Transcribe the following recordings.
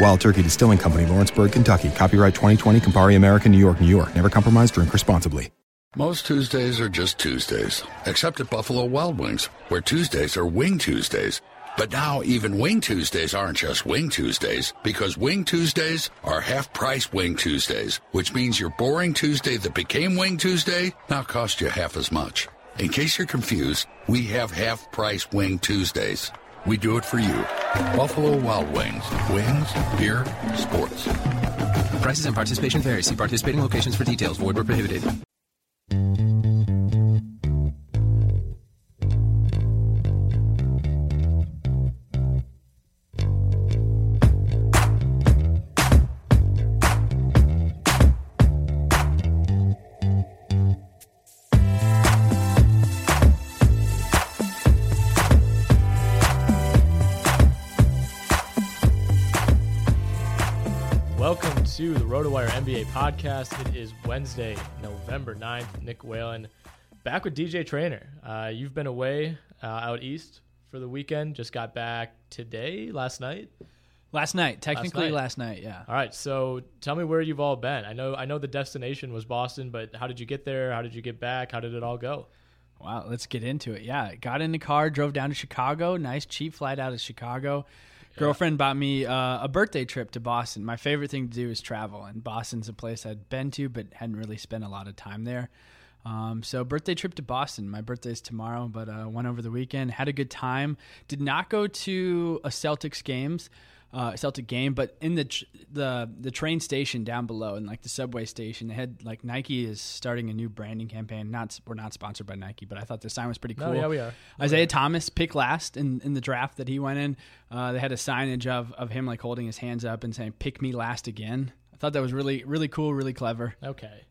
Wild Turkey Distilling Company, Lawrenceburg, Kentucky. Copyright 2020, Campari American, New York, New York. Never compromise, drink responsibly. Most Tuesdays are just Tuesdays, except at Buffalo Wild Wings, where Tuesdays are Wing Tuesdays. But now even Wing Tuesdays aren't just Wing Tuesdays, because Wing Tuesdays are half price Wing Tuesdays, which means your boring Tuesday that became Wing Tuesday now costs you half as much. In case you're confused, we have half price Wing Tuesdays. We do it for you. Buffalo Wild Wings. Wings, beer, sports. Prices and participation vary. See participating locations for details. Void where prohibited. To the RotoWire NBA podcast. It is Wednesday, November 9th. Nick Whalen back with DJ Trainer. Uh, you've been away uh, out east for the weekend. Just got back today, last night. Last night, technically last last night, yeah. All right, so tell me where you've all been. I know I know the destination was Boston, but how did you get there? How did you get back? How did it all go? Wow, let's get into it. Yeah, got in the car, drove down to Chicago. Nice cheap flight out of Chicago. Girlfriend bought me uh, a birthday trip to Boston. My favorite thing to do is travel, and Boston's a place I'd been to but hadn't really spent a lot of time there. Um, so birthday trip to Boston. My birthday's tomorrow, but uh, went over the weekend. Had a good time. Did not go to a Celtics games, uh, Celtic game, but in the tr- the the train station down below, and like the subway station, they had like Nike is starting a new branding campaign. Not we're not sponsored by Nike, but I thought the sign was pretty No, cool. yeah, we are. Isaiah Thomas picked last in, in the draft that he went in. Uh, they had a signage of of him like holding his hands up and saying "Pick me last again." I thought that was really really cool, really clever. Okay.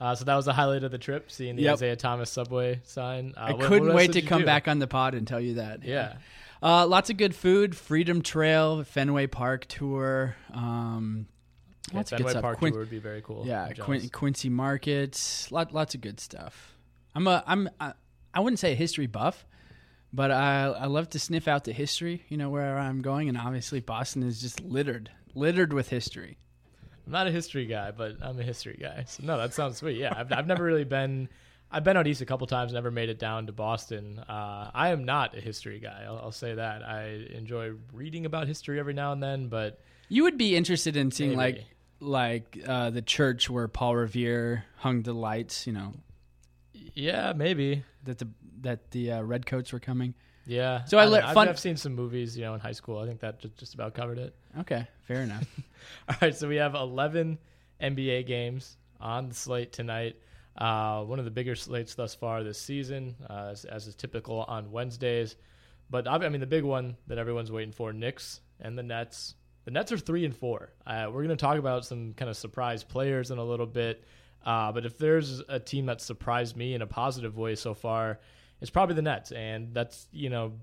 Uh, so that was the highlight of the trip, seeing the Yep. Isaiah Thomas subway sign. Uh, I what- couldn't what wait to come do? back on the pod and tell you that. Yeah. Uh, lots of good food. Freedom Trail, Fenway Park tour. Um, Yeah, lots of Fenway good stuff. Park Quin- tour would be very cool. Yeah, Quin- Quincy Markets. Lot, lots of good stuff. I'm a I'm I, I wouldn't say a history buff, but I I love to sniff out the history. You know where I'm going, and obviously Boston is just littered littered with history. I'm not a history guy, but I'm a history guy. So no, that sounds sweet. Yeah, I've, I've never really been I've been out east a couple times, never made it down to Boston. Uh, I am not a history guy. I'll, I'll, say that. I enjoy reading about history every now and then, but you would be interested in seeing maybe. like like uh, the church where Paul Revere hung the lights. You know. Yeah, maybe that the that the uh, redcoats were coming. Yeah. So I, I fun- I've, seen some movies, you know, in high school. I think that just, just about covered it. Okay, fair enough. All right, so we have 11 NBA games on the slate tonight. Uh, one of the bigger slates thus far this season, uh, as, as, is typical on Wednesdays. But I mean, the big one that everyone's waiting for: Knicks and the Nets. The Nets are three and four. Uh, we're going to talk about some kind of surprise players in a little bit. Uh, but if there's a team that surprised me in a positive way so far, it's probably the Nets, and that's you know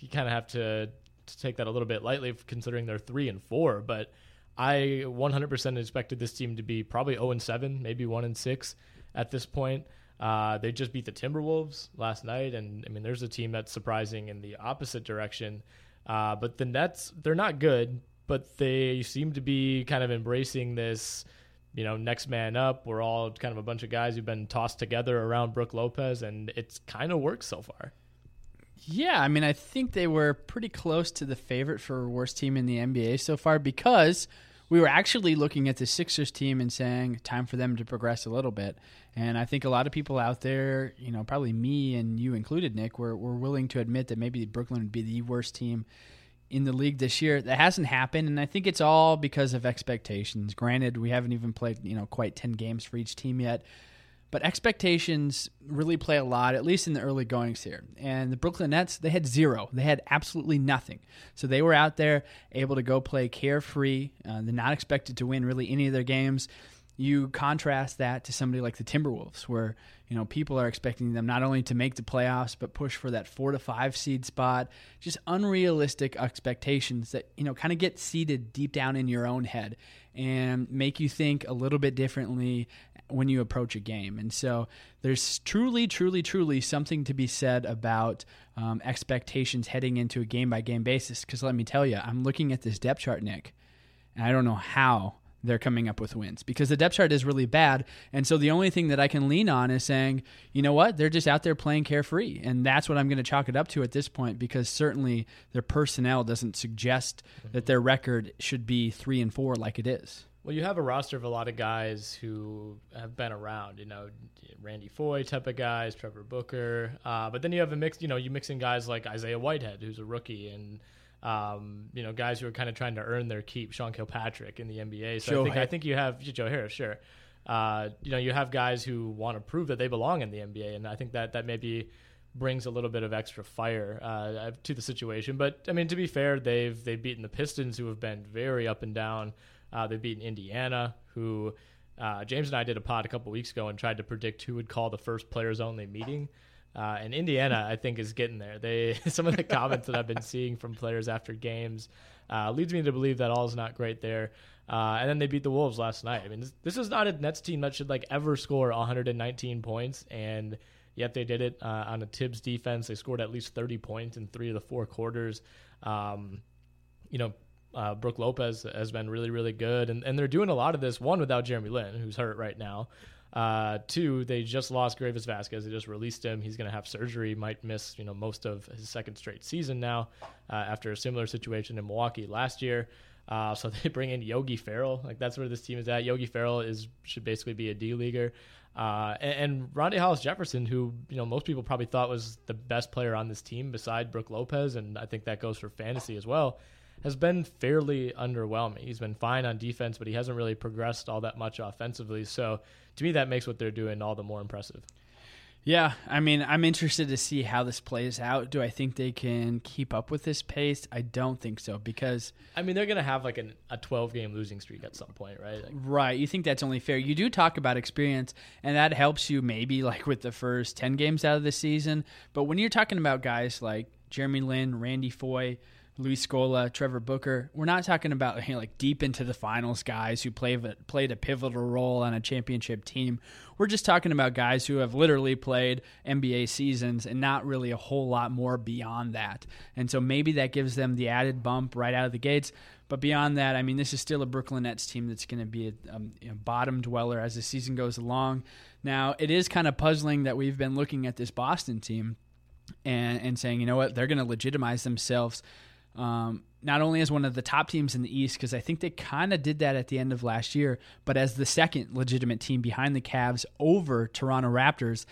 you kind of have to, to take that a little bit lightly considering they're three and four. But I 100% expected this team to be probably 0 and 7, maybe 1 and 6 at this point. Uh, they just beat the Timberwolves last night, and I mean, there's a team that's surprising in the opposite direction. Uh, but the Nets, they're not good, but they seem to be kind of embracing this, you know, next man up. We're all kind of a bunch of guys who've been tossed together around Brook Lopez, and it's kind of worked so far. Yeah, I mean, I think they were pretty close to the favorite for worst team in the NBA so far because we were actually looking at the Sixers team and saying time for them to progress a little bit. And I think a lot of people out there, you know, probably me and you included, Nick, were, were willing to admit that maybe Brooklyn would be the worst team in the league this year. That hasn't happened, and I think it's all because of expectations. Granted, we haven't even played, you know, quite 10 games for each team yet. But expectations really play a lot, at least in the early goings here. And the Brooklyn Nets, they had zero. They had absolutely nothing. So they were out there able to go play carefree. Uh, they're not expected to win really any of their games. You contrast that to somebody like the Timberwolves, where you know people are expecting them not only to make the playoffs but push for that four to five seed spot. Just unrealistic expectations that you know kind of get seated deep down in your own head and make you think a little bit differently when you approach a game. And so there's truly, truly, truly something to be said about um, expectations heading into a game by game basis. Because let me tell you, I'm looking at this depth chart, Nick, and I don't know how they're coming up with wins because the depth chart is really bad. And so the only thing that I can lean on is saying, you know what, they're just out there playing carefree. And that's what I'm going to chalk it up to at this point because certainly their personnel doesn't suggest that their record should be three and four like it is. Well, you have a roster of a lot of guys who have been around, you know, Randy Foye type of guys, Trevor Booker. Uh, but then you have a mix, you know, you mix in guys like Isaiah Whitehead, who's a rookie, and um, you know, guys who are kind of trying to earn their keep, Sean Kilpatrick in the NBA. So Joe I think I think you have Joe Harris, sure. Uh, you know, you have guys who want to prove that they belong in the NBA, and I think that that maybe brings a little bit of extra fire uh, to the situation. But I mean, to be fair, they've they've beaten the Pistons, who have been very up and down. Uh, they've beaten Indiana, who uh, James and I did a pod a couple weeks ago and tried to predict who would call the first players only meeting. Uh, and Indiana, I think, is getting there. They some of the comments that I've been seeing from players after games uh, leads me to believe that all is not great there. Uh, and then they beat the Wolves last night. I mean, this, this, is not a Nets team that should like ever score 119 points, and yet they did it uh, on a Thibs defense. They scored at least 30 points in three of the four quarters. Um, you know, uh, Brook Lopez has been really, really good, and, and they're doing a lot of this. One without Jeremy Lin, who's hurt right now. Uh, two, they just lost Greivis Vasquez. They just released him. He's going to have surgery. Might miss you know most of his second straight season now uh, after a similar situation in Milwaukee last year. Uh, so they bring in Yogi Ferrell. Like that's where this team is at. Yogi Ferrell is should basically be a D leaguer. Uh, and, and Rondae Hollis Jefferson, who you know most people probably thought was the best player on this team beside Brook Lopez, and I think that goes for fantasy as well has been fairly underwhelming. He's been fine on defense, but he hasn't really progressed all that much offensively. So to me, that makes what they're doing all the more impressive. Yeah, I mean, I'm interested to see how this plays out. Do I think they can keep up with this pace? I don't think so because I mean they're going to have like an, a 12 game losing streak at some point, right? Like, right. You think that's only fair? You do talk about experience, and that helps you maybe like with the first 10 games out of the season. But when you're talking about guys like Jeremy Lin, Randy Foye, Luis Scola, Trevor Booker. We're not talking about you know, like deep into the finals guys who play, played a pivotal role on a championship team. We're just talking about guys who have literally played NBA seasons and not really a whole lot more beyond that. And so maybe that gives them the added bump right out of the gates. But beyond that, I mean, this is still a Brooklyn Nets team that's going to be a, um, you know, bottom dweller as the season goes along. Now, it is kind of puzzling that we've been looking at this Boston team and, and saying, you know what, they're going to legitimize themselves um, not only as one of the top teams in the East, because I think they kind of did that at the end of last year, but as the second legitimate team behind the Cavs over Toronto Raptors.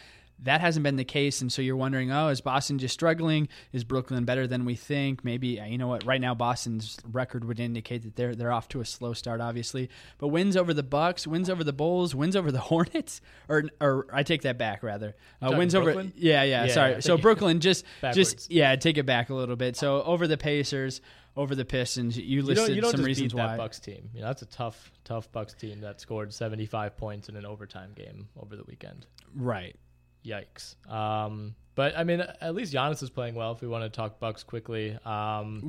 That hasn't been the case, and so you're wondering, oh, is Boston just struggling? Is Brooklyn better than we think? Maybe uh, you know what? Right now, Boston's record would indicate that they're they're off to a slow start, obviously. But wins over the Bucks, wins over the Bulls, wins over the Hornets, or or I take that back rather. Uh, wins Brooklyn? over, yeah, yeah. Yeah, sorry. yeah, so Brooklyn just Backwards. just yeah, take it back a little bit. So over the Pacers, over the Pistons, you You don't, listed you don't some just reasons beat that why. Bucks team. You know, that's a tough, tough Bucks team that scored 75 points in an overtime game over the weekend. Right. Yikes. Um, But I mean, at least Giannis is playing well. If we want to talk Bucks quickly, um,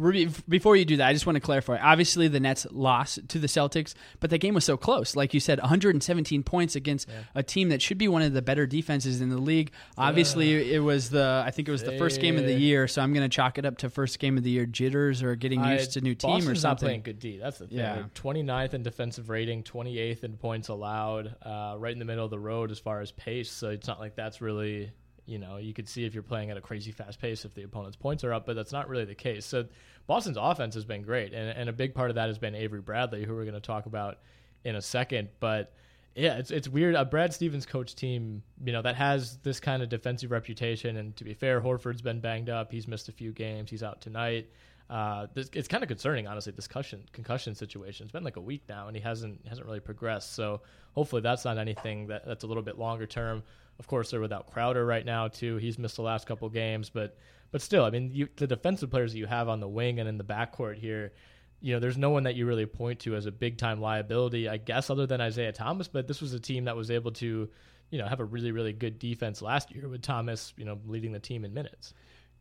Before you do that, I just want to clarify. Obviously, the Nets lost to the Celtics, but that game was so close. Like you said, 117 points against a team that should be one of the better defenses in the league. Obviously, it was the I think it was the first game of the year, so I'm going to chalk it up to first game of the year jitters or getting I- used to new team Boston's or not something. playing good D. That's the thing. Yeah. They're 29th in defensive rating, 28th in points allowed, uh, right in the middle of the road as far as pace. So it's not like that's really, you know, you could see if you're playing at a crazy fast pace if the opponent's points are up, but that's not really the case. So Boston's offense has been great, and, and a big part of that has been Avery Bradley, who we're going to talk about in a second. But yeah, it's it's weird. A Brad Stevens coach team, you know, that has this kind of defensive reputation. And to be fair, Horford's been banged up. He's missed a few games. He's out tonight. Uh, this, it's kind of concerning, honestly. This concussion concussion situation. It's been like a week now, and he hasn't hasn't really progressed. So hopefully, that's not anything that, that's a little bit longer term. Of course, they're without Crowder right now too. He's missed the last couple games, but but still, I mean, you, the defensive players that you have on the wing and in the backcourt here, you know, there's no one that you really point to as a big time liability, I guess, other than Isaiah Thomas. But this was a team that was able to, you know, have a really really good defense last year with Thomas, you know, leading the team in minutes.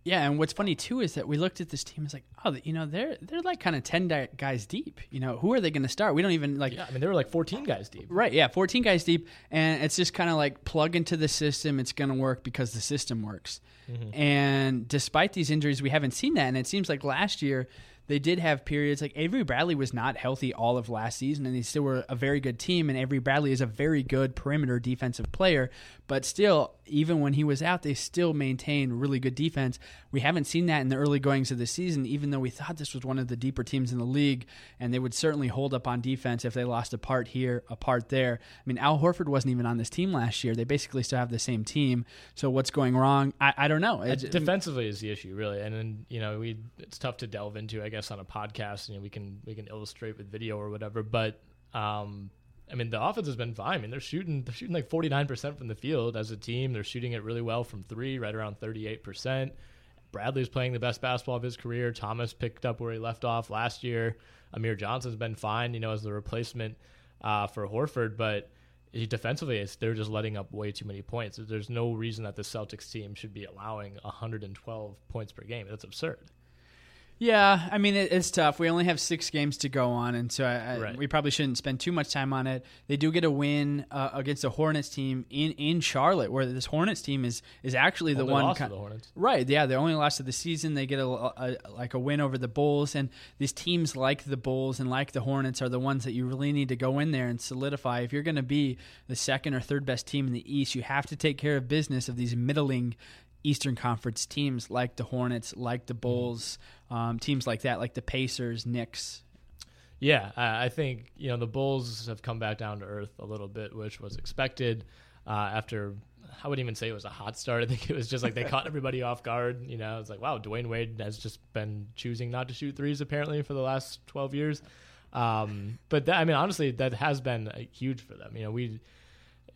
Yeah, and what's funny too is that we looked at this team. It's like, oh, you know, they're they're like kind of ten di- guys deep. You know, who are they going to start? We don't even like. Yeah, I mean, they were like 14 guys deep. Right, yeah, 14 guys deep, and it's just kind of like plug into the system. It's going to work because the system works. Mm-hmm. And despite these injuries, we haven't seen that. And it seems like last year they did have periods like Avery Bradley was not healthy all of last season, and they still were a very good team. And Avery Bradley is a very good perimeter defensive player, but still, even when he was out, they still maintained really good defense. We haven't seen that in the early goings of the season, even though we thought this was one of the deeper teams in the league, and they would certainly hold up on defense if they lost a part here, a part there. I mean, Al Horford wasn't even on this team last year. They basically still have the same team. So what's going wrong? I, I don't know. Uh, It's- defensively is the issue, really, and then you know we it's tough to delve into, I guess, on a podcast. You know, we can we can illustrate with video or whatever, but um, I mean, the offense has been fine. I mean, they're shooting they're shooting like forty nine percent from the field as a team. They're shooting it really well from three, right around thirty eight percent. Bradley's playing the best basketball of his career. Thomas picked up where he left off last year. Amir Johnson's been fine, you know, as the replacement uh, for Horford, but defensively, they're just letting up way too many points. There's no reason that the Celtics team should be allowing 112 points per game. That's absurd. Yeah, I mean it, it's tough. We only have six games to go on, and so I, I, Right. we probably shouldn't spend too much time on it. They do get a win uh, against the Hornets team in, in Charlotte, where this Hornets team is is actually the Only one. loss to ki- the Hornets. Right? Yeah, they only lost of the season. They get a, a like a win over the Bulls, and these teams like the Bulls and like the Hornets are the ones that you really need to go in there and solidify. If you're going to be the second or third best team in the East, you have to take care of business of these middling Eastern Conference teams like the Hornets, like the Bulls, um, teams like that, like the Pacers, Knicks. Yeah, I think you know the Bulls have come back down to earth a little bit, which was expected uh, after. I wouldn't even say it was a hot start. I think it was just like they caught everybody off guard. You know, it's like wow, Dwyane Wade has just been choosing not to shoot threes apparently for the last twelve years. Um, but that, I mean, honestly, that has been uh, huge for them. You know, we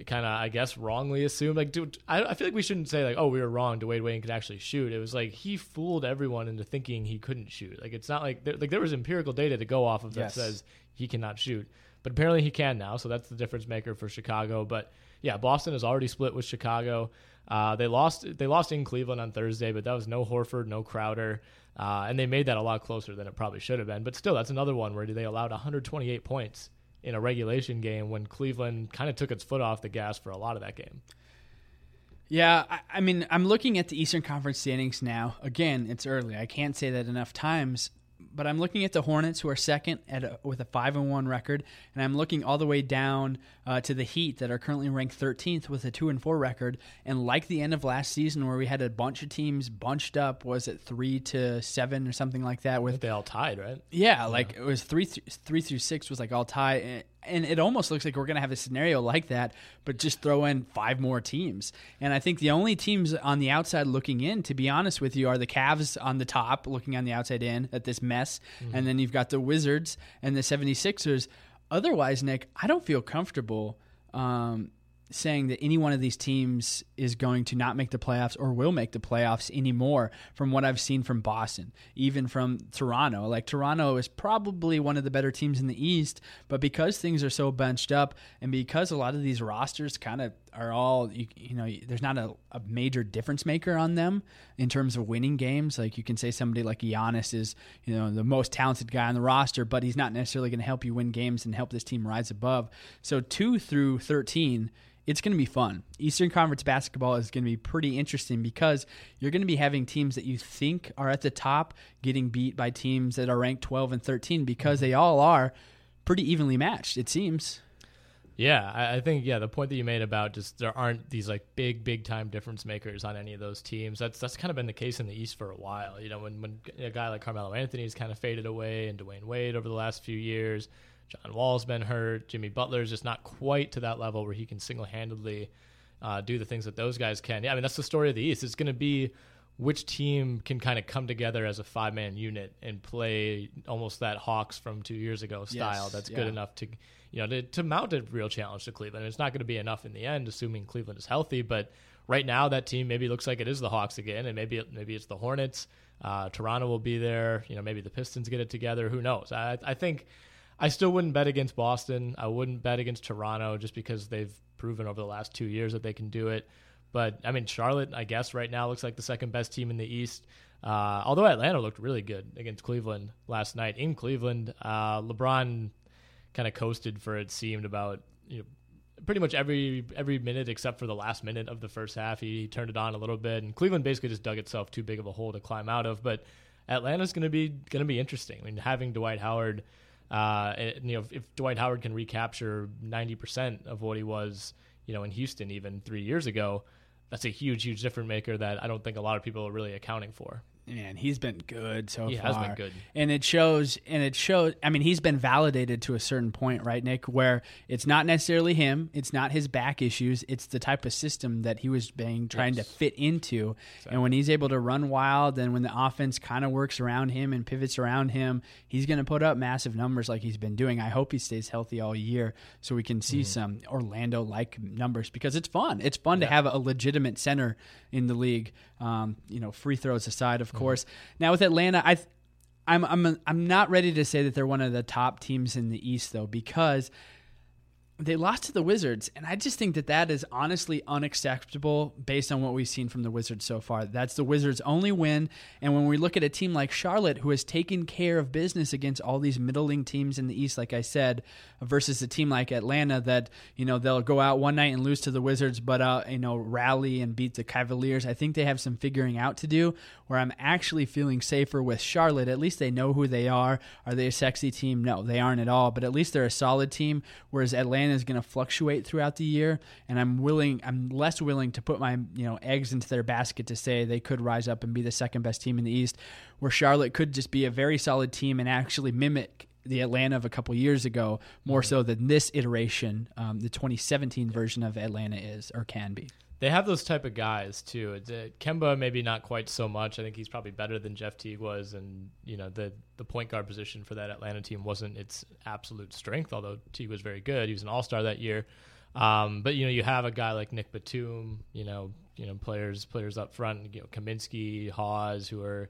kind of, I guess, wrongly assumed. Like, dude, I, I feel like we shouldn't say like, oh, we were wrong. Dwyane Wayne could actually shoot. It was like he fooled everyone into thinking he couldn't shoot. Like, it's not like there, like there was empirical data to go off of that Yes. says he cannot shoot, but apparently he can now. So that's the difference maker for Chicago. But yeah, Boston has already split with Chicago. Uh, they lost. They lost in Cleveland on Thursday, but that was no Horford, no Crowder, uh, and they made that a lot closer than it probably should have been. But still, that's another one where they allowed 128 points in a regulation game when Cleveland kind of took its foot off the gas for a lot of that game. Yeah, I, I mean, I'm looking at the Eastern Conference standings now. Again, it's early. I can't say that enough times, but I'm looking at the Hornets, who are second at a, with a five and one record, and I'm looking all the way down uh, to the Heat that are currently ranked 13th with a two and four record. And like the end of last season, where we had a bunch of teams bunched up, was it three to seven or something like that? With they all tied, right? yeah, like it was three th- three through six was like all tie, and- it almost looks like we're gonna have a scenario like that, but just throw in five more teams. And I think the only teams on the outside looking in, to be honest with you, are the Cavs on the top, looking on the outside in at this mess, and then you've got the Wizards and the 76ers. Otherwise, Nick, I don't feel comfortable. Um, saying that any one of these teams is going to not make the playoffs or will make the playoffs anymore from what I've seen from Boston, even from Toronto. Like Toronto is probably one of the better teams in the East, but because things are so bunched up and because a lot of these rosters kind of are all you, you know there's not a, a major difference maker on them in terms of winning games like you can say somebody like Giannis is you know the most talented guy on the roster but he's not necessarily going to help you win games and help this team rise above so 2 through 13 it's going to be fun. Eastern Conference basketball is going to be pretty interesting because you're going to be having teams that you think are at the top getting beat by teams that are ranked 12 and 13 because they all are pretty evenly matched, it seems. Yeah, I, I think yeah the point that you made about just there aren't these like big big time difference makers on any of those teams. That's that's kind of been the case in the East for a while. You know, when when a guy like Carmelo Anthony's kind of faded away and Dwyane Wade over the last few years, John Wall's been hurt, Jimmy Butler's just not quite to that level where he can single handedly uh, do the things that those guys can. Yeah, I mean that's the story of the East. It's going to be which team can kind of come together as a five man unit and play almost that Hawks from two years ago style. Yes, that's yeah. good enough to you know to, to mount a real challenge to Cleveland. It's not going to be enough in the end, assuming Cleveland is healthy. But right now, that team maybe looks like it is the Hawks again, and maybe it, maybe it's the Hornets. Uh, Toronto will be there. You know, maybe the Pistons get it together. Who knows? I, I think I still wouldn't bet against Boston. I wouldn't bet against Toronto just because they've proven over the last two years that they can do it. But I mean, Charlotte, I guess right now looks like the second best team in the East. Uh, although Atlanta looked really good against Cleveland last night in Cleveland, uh, LeBron kind of coasted for it seemed about you know pretty much every every minute except for the last minute of the first half. He, he turned it on a little bit, and Cleveland basically just dug itself too big of a hole to climb out of. But Atlanta's going to be going to be interesting. I mean, having Dwight Howard, uh, and, you know, if, Dwight Howard can recapture ninety percent of what he was, you know, in Houston even three years ago, that's a huge, huge difference maker that I don't think a lot of people are really accounting for. Man, he's been good so He far. has been good. and it shows. And it shows. I mean, he's been validated to a certain point, right, Nick? Where it's not necessarily him, it's not his back issues, it's the type of system that he was being trying Yes. to fit into. And when he's able to run wild, and when the offense kind of works around him and pivots around him, he's going to put up massive numbers like he's been doing. I hope he stays healthy all year so we can Mm-hmm. see some Orlando like numbers because it's fun. It's fun to have a legitimate center in the league. Um, you know, free throws aside, of Mm-hmm. course. Now with Atlanta, I. I'm I'm I'm not ready to say that they're one of the top teams in the East though because they lost to the Wizards, and I just think that that is honestly unacceptable based on what we've seen from the Wizards so far. That's the Wizards' only win, and when we look at a team like Charlotte, who has taken care of business against all these middling teams in the East, like I said, versus a team like Atlanta that you know they'll go out one night and lose to the Wizards, but uh, you know rally and beat the Cavaliers. I think they have some figuring out to do. Where I'm actually feeling safer with Charlotte. At least they know who they are. Are they a sexy team? No, they aren't at all. But at least they're a solid team. Whereas Atlanta is going to fluctuate throughout the year, and I'm willing. I'm less willing to put my you know eggs into their basket to say they could rise up and be the second best team in the East. Where Charlotte could just be a very solid team and actually mimic the Atlanta of a couple years ago more so than this iteration, um, the 2017 version of Atlanta is or can be. They have those type of guys too. Uh, Kemba maybe not quite so much. I think he's probably better than Jeff Teague was, and you know the the point guard position for that Atlanta team wasn't its absolute strength. Although Teague was very good, he was an All Star that year. Um, but you know, you have a guy like Nick Batum, you know, you know, players players up front, you know, Kaminsky, Hawes, who are,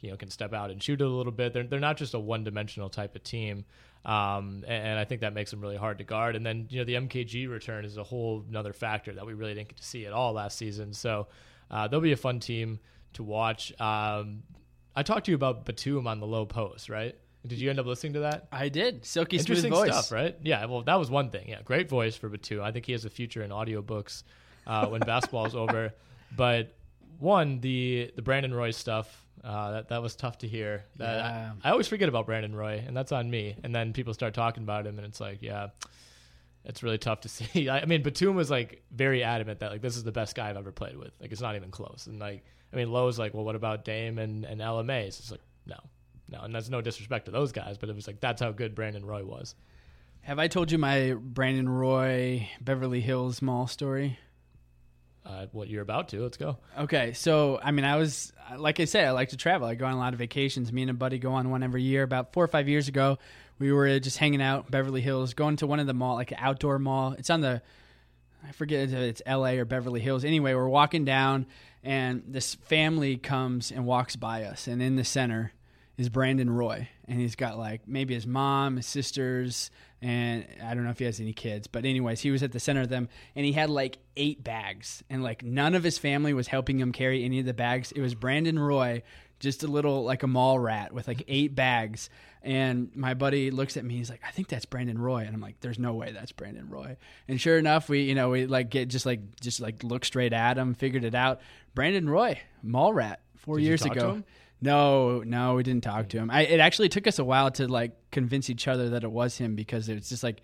you know, can step out and shoot a little bit. They're they're not just a one dimensional type of team. Um, and, I think that makes them really hard to guard. And then, you know, the MKG return is a whole another factor that we really didn't get to see at all last season. So uh, they'll be a fun team to watch. Um, I talked to you about Batum on the low post, right? Did you end up listening to that? I did. Silky Interesting smooth voice. stuff, right? Yeah. Well, that was one thing. Yeah, great voice for Batum. I think he has a future in audiobooks uh, when basketball is over. But one, the the Brandon Roy stuff. Uh, that that was tough to hear. That, Yeah. I, I always forget about Brandon Roy, and that's on me. And then people start talking about him, and it's like, yeah, it's really tough to see. I, I mean, Batum was like very adamant that like this is the best guy I've ever played with. Like it's not even close. And like, I mean, Lowe's like, well, what about Dame and and LMA? So it's like, no, no, and that's no disrespect to those guys, but it was like that's how good Brandon Roy was. Have I told you my Brandon Roy Beverly Hills Mall story? Uh, what you're about to? Let's go. Okay, so I mean, I was like I said, I like to travel. I go on a lot of vacations. Me and a buddy go on one every year. About four or five years ago, we were just hanging out Beverly Hills, going to one of the mall, like an outdoor mall. It's on the, I forget if it's L.A. or Beverly Hills. Anyway, we're walking down, and this family comes and walks by us, and in the center is Brandon Roy, and he's got like maybe his mom, his sisters, and I don't know if he has any kids, but anyways, he was at the center of them, and he had like eight bags, and like none of his family was helping him carry any of the bags. It was Brandon Roy, just a little like a mall rat with like eight bags. And my buddy looks at me. He's like, "I think that's Brandon Roy," and I'm like, "There's no way that's Brandon Roy." And sure enough, we you know we like get just like just like look straight at him, figured it out. Brandon Roy, mall rat, four Did years ago. No, no, we didn't talk to him. I, it actually took us a while to like convince each other that it was him because it's just like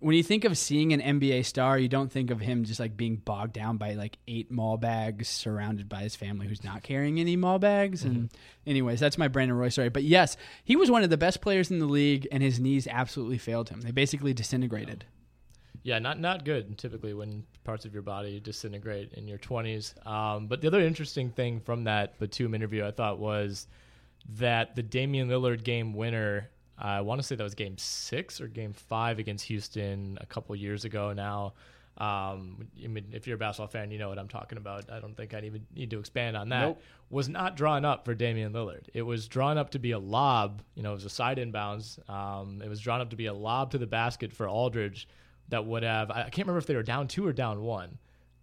when you think of seeing an NBA star, you don't think of him just like being bogged down by like eight mall bags surrounded by his family who's not carrying any mall bags. And mm-hmm. anyways, that's my Brandon Roy story. But yes, he was one of the best players in the league and his knees absolutely failed him. They basically disintegrated. Yeah, not not good. Typically, when parts of your body disintegrate in your twenties. Um, but the other interesting thing from that Batum interview, I thought, was that the Damian Lillard game winner. I want to say that was Game Six or Game Five against Houston a couple years ago. Now, um, I mean, if you're a basketball fan, you know what I'm talking about. I don't think I even need to expand on that. Nope. Was not drawn up for Damian Lillard. It was drawn up to be a lob. You know, it was a side inbounds. Um, it was drawn up to be a lob to the basket for Aldridge that would have. I can't remember if they were down two or down one.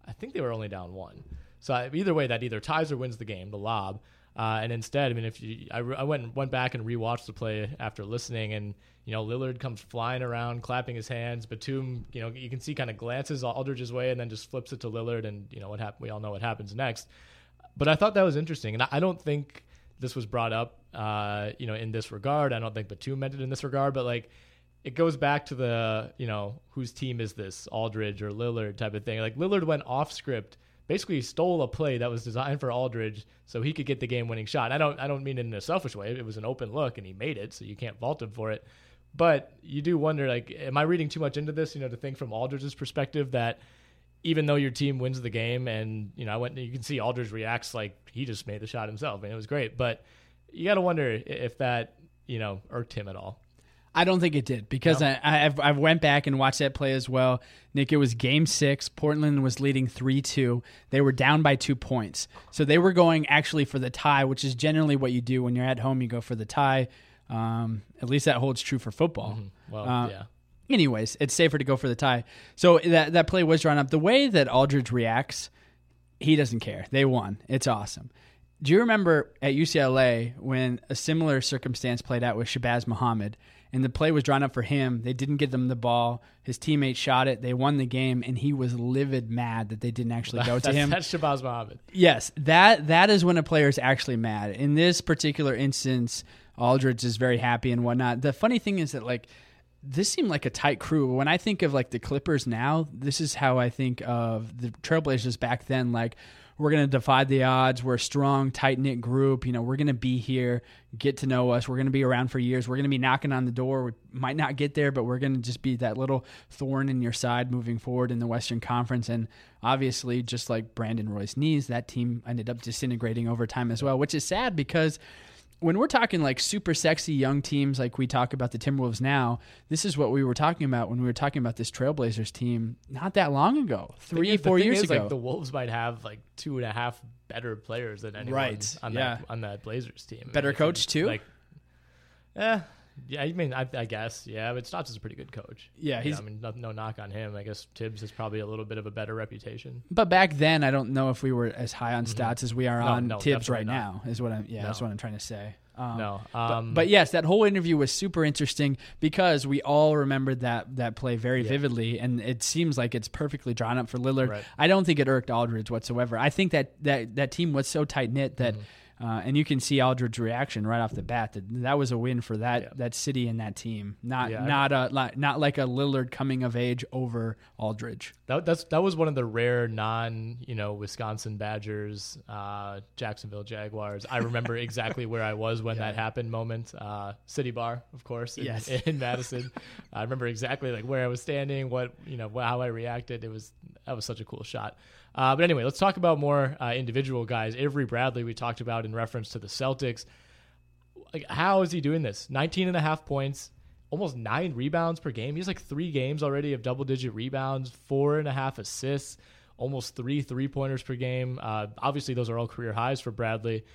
I think they were only down one. So either way, that either ties or wins the game, the lob. Uh, and instead, I mean, if you, I, I went went back and rewatched the play after listening, and you know, Lillard comes flying around, clapping his hands. Batum, you know, you can see kind of glances Aldridge's way, and then just flips it to Lillard, and you know what happened. We all know what happens next. But I thought that was interesting, and I, I don't think this was brought up, uh, you know, in this regard. I don't think Batum meant it in this regard, but like it goes back to the you know whose team is this Aldridge or Lillard type of thing. Like Lillard went off script, basically stole a play that was designed for Aldridge so he could get the game winning shot. I don't I don't mean it in a selfish way. It was an open look and he made it, so you can't fault him for it. But you do wonder like am I reading too much into this, you know, to think from Aldridge's perspective that even though your team wins the game and you know I went you can see Aldridge reacts like he just made the shot himself and it was great, but you got to wonder if that, you know, irked him at all. I don't think it did because No? I, I've, I've went back and watched that play as well. Nick, it was game six. Portland was leading 3 2. They were down by two points. So they were going actually for the tie, which is generally what you do when you're at home. You go for the tie. Um, at least that holds true for football. Well, Uh, yeah. anyways, it's safer to go for the tie. So that that play was drawn up. The way that Aldridge reacts, he doesn't care. They won. It's awesome. Do you remember at UCLA when a similar circumstance played out with Shabazz Muhammad and the play was drawn up for him? They didn't get them the ball. His teammate shot it. They won the game, and he was livid mad that they didn't actually go to him. That's Shabazz Muhammad. Yes, that that is when a player is actually mad. In this particular instance, Aldridge is very happy and whatnot. The funny thing is that like this seemed like a tight crew. When I think of like the Clippers now, this is how I think of the Trailblazers back then. Like we're gonna defy the odds. We're a strong, tight knit group. You know, we're gonna be here, get to know us. We're gonna be around for years. We're gonna be knocking on the door. We might not get there, but we're gonna just be that little thorn in your side moving forward in the Western Conference. And obviously, just like Brandon Roy's knees, that team ended up disintegrating over time as well, which is sad because when we're talking like super sexy young teams, like we talk about the Timberwolves now, this is what we were talking about when we were talking about this Trailblazers team not that long ago, three, four thing years is, ago. Like, the Wolves might have like two and a half better players than anyone Right, on yeah. that on that Blazers team. Better coach, too? Like, eh, yeah. I mean, I, I guess, yeah. But Stotts is a pretty good coach. Yeah, You know, I mean, no, no knock on him. I guess Thibs has probably a little bit of a better reputation. but back then, I don't know if we were as high on Stotts as we are Mm-hmm. No, on no, Thibs right not. now. Is what I'm yeah, that's what I'm trying to say. Um, no, But, um, but yes, that whole interview was super interesting because we all remembered that that play very Yeah. vividly, and it seems like it's perfectly drawn up for Lillard. Right. I don't think it irked Aldridge whatsoever. I think that that, that team was so tight knit that, Mm-hmm. Uh, and you can see Aldridge's reaction right off the bat that that was a win for that Yeah. that city and that team. Not Yeah, I- not a like, not like a Lillard coming of age over Aldridge. That that's that was one of the rare non you know Wisconsin Badgers, uh, Jacksonville Jaguars. I remember exactly where I was when that happened. Moment, uh, City Bar, of course, in, Yes. in Madison. I remember exactly like where I was standing, what you know, how I reacted. It was that was such a cool shot. Uh, but anyway, let's talk about more uh, individual guys. Avery Bradley, we talked about in reference to the Celtics. Like, how is he doing this? 19 and a half points, almost nine rebounds per game. He's like three games already of double digit rebounds, four and a half assists, almost three three pointers per game. Uh, obviously, those are all career highs for Bradley.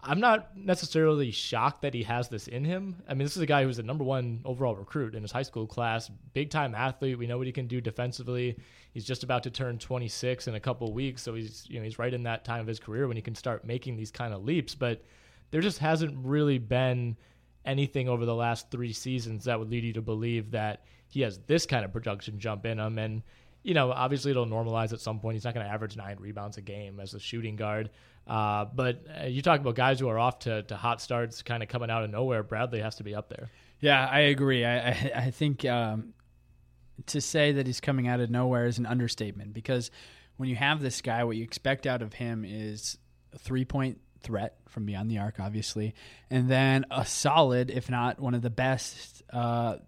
I'm not necessarily shocked that he has this in him. I mean, this is a guy who was the number one overall recruit in his high school class, big time athlete. We know what he can do defensively. He's just about to turn 26 in a couple weeks, so he's you know he's right in that time of his career when he can start making these kind of leaps. But there just hasn't really been anything over the last three seasons that would lead you to believe that he has this kind of production jump in him. And, you know, obviously it'll normalize at some point. He's not going to average nine rebounds a game as a shooting guard. Uh, but uh, you talk about guys who are off to, to hot starts kind of coming out of nowhere. Bradley has to be up there. Yeah, I agree. I I, I think um, to say that he's coming out of nowhere is an understatement because when you have this guy, what you expect out of him is a three point threat from beyond the arc, obviously, and then a solid, if not one of the best uh,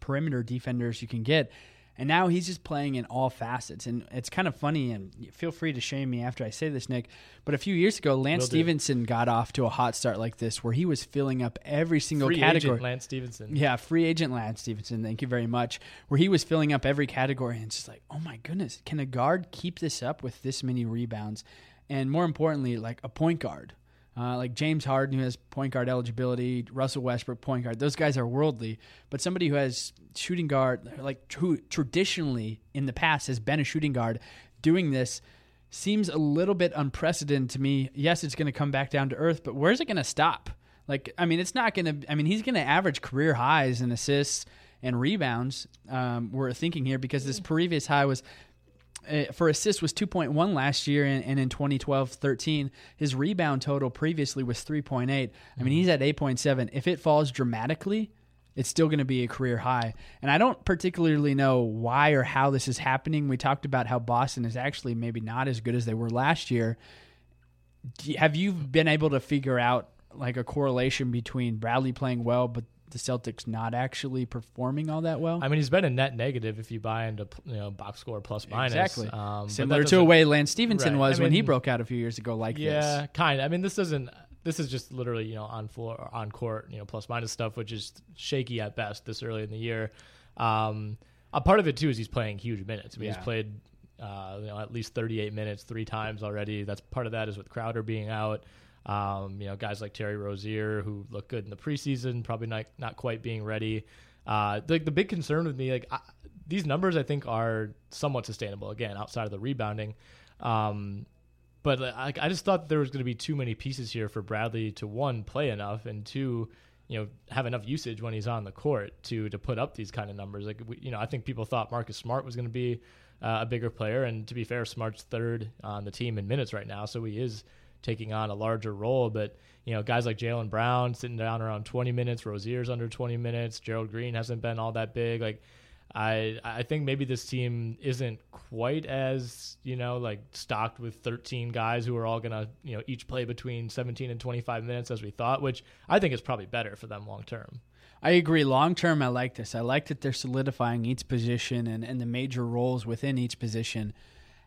perimeter defenders you can get. And now he's just playing in all facets. And it's kind of funny, and feel free to shame me after I say this, Nick. But a few years ago, Lance Will do. Stephenson got off to a hot start like this where he was filling up every single Free category. agent Lance Stephenson. Yeah, free agent Lance Stephenson. Thank you very much. Where he was filling up every category, and it's just like, oh my goodness, can a guard keep this up with this many rebounds? And more importantly, like a point guard, uh, like James Harden, who has point guard eligibility, Russell Westbrook, point guard. Those guys are worldly, but somebody who has shooting guard, like who traditionally in the past has been a shooting guard, doing this seems a little bit unprecedented to me. Yes, it's going to come back down to earth, but where's it going to stop? Like, I mean, it's not going to. I mean, he's going to average career highs in assists and rebounds. Um, we're thinking here because this previous high was Uh, for assists was 2.1 last year, and, and in 2012-13, his rebound total previously was 3.8. I mean, mm-hmm. he's at 8.7. If it falls dramatically, it's still going to be a career high. And I don't particularly know why or how this is happening. We talked about how Boston is actually maybe not as good as they were last year. Have you been able to figure out like a correlation between Bradley playing well, but the Celtics not actually performing all that well? I mean, he's been a net negative if you buy into you know box score plus minus. Exactly. Um, Similar to a way Lance Stephenson Right. was I when he broke out a few years ago like Yeah, this. kind of. I mean, this doesn't. This is just literally you know on floor, or on court, you know, plus minus stuff, which is shaky at best this early in the year. Um, a part of it too is he's playing huge minutes. I mean, Yeah. he's played uh, you know at least 38 minutes three times already. That's part of that is with Crowder being out. Um, you know, guys like Terry Rozier who look good in the preseason, probably not not quite being ready. Uh, the the big concern with me, like I, these numbers, I think are somewhat sustainable. Again, outside of the rebounding. Um, but like, I just thought there was going to be too many pieces here for Bradley to one play enough and two, you know, have enough usage when he's on the court to to put up these kind of numbers. Like we, you know, I think people thought Marcus Smart was going to be uh, a bigger player, and to be fair, Smart's third on the team in minutes right now, so he is taking on a larger role. But you know, guys like Jaylen Brown sitting down around 20 minutes, Rozier's under 20 minutes, Gerald Green hasn't been all that big. Like I I think maybe this team isn't quite as you know like stocked with 13 guys who are all gonna you know each play between 17 and 25 minutes as we thought, which I think is probably better for them long term. I agree. Long term, I like this. I like that they're solidifying each position and, and the major roles within each position.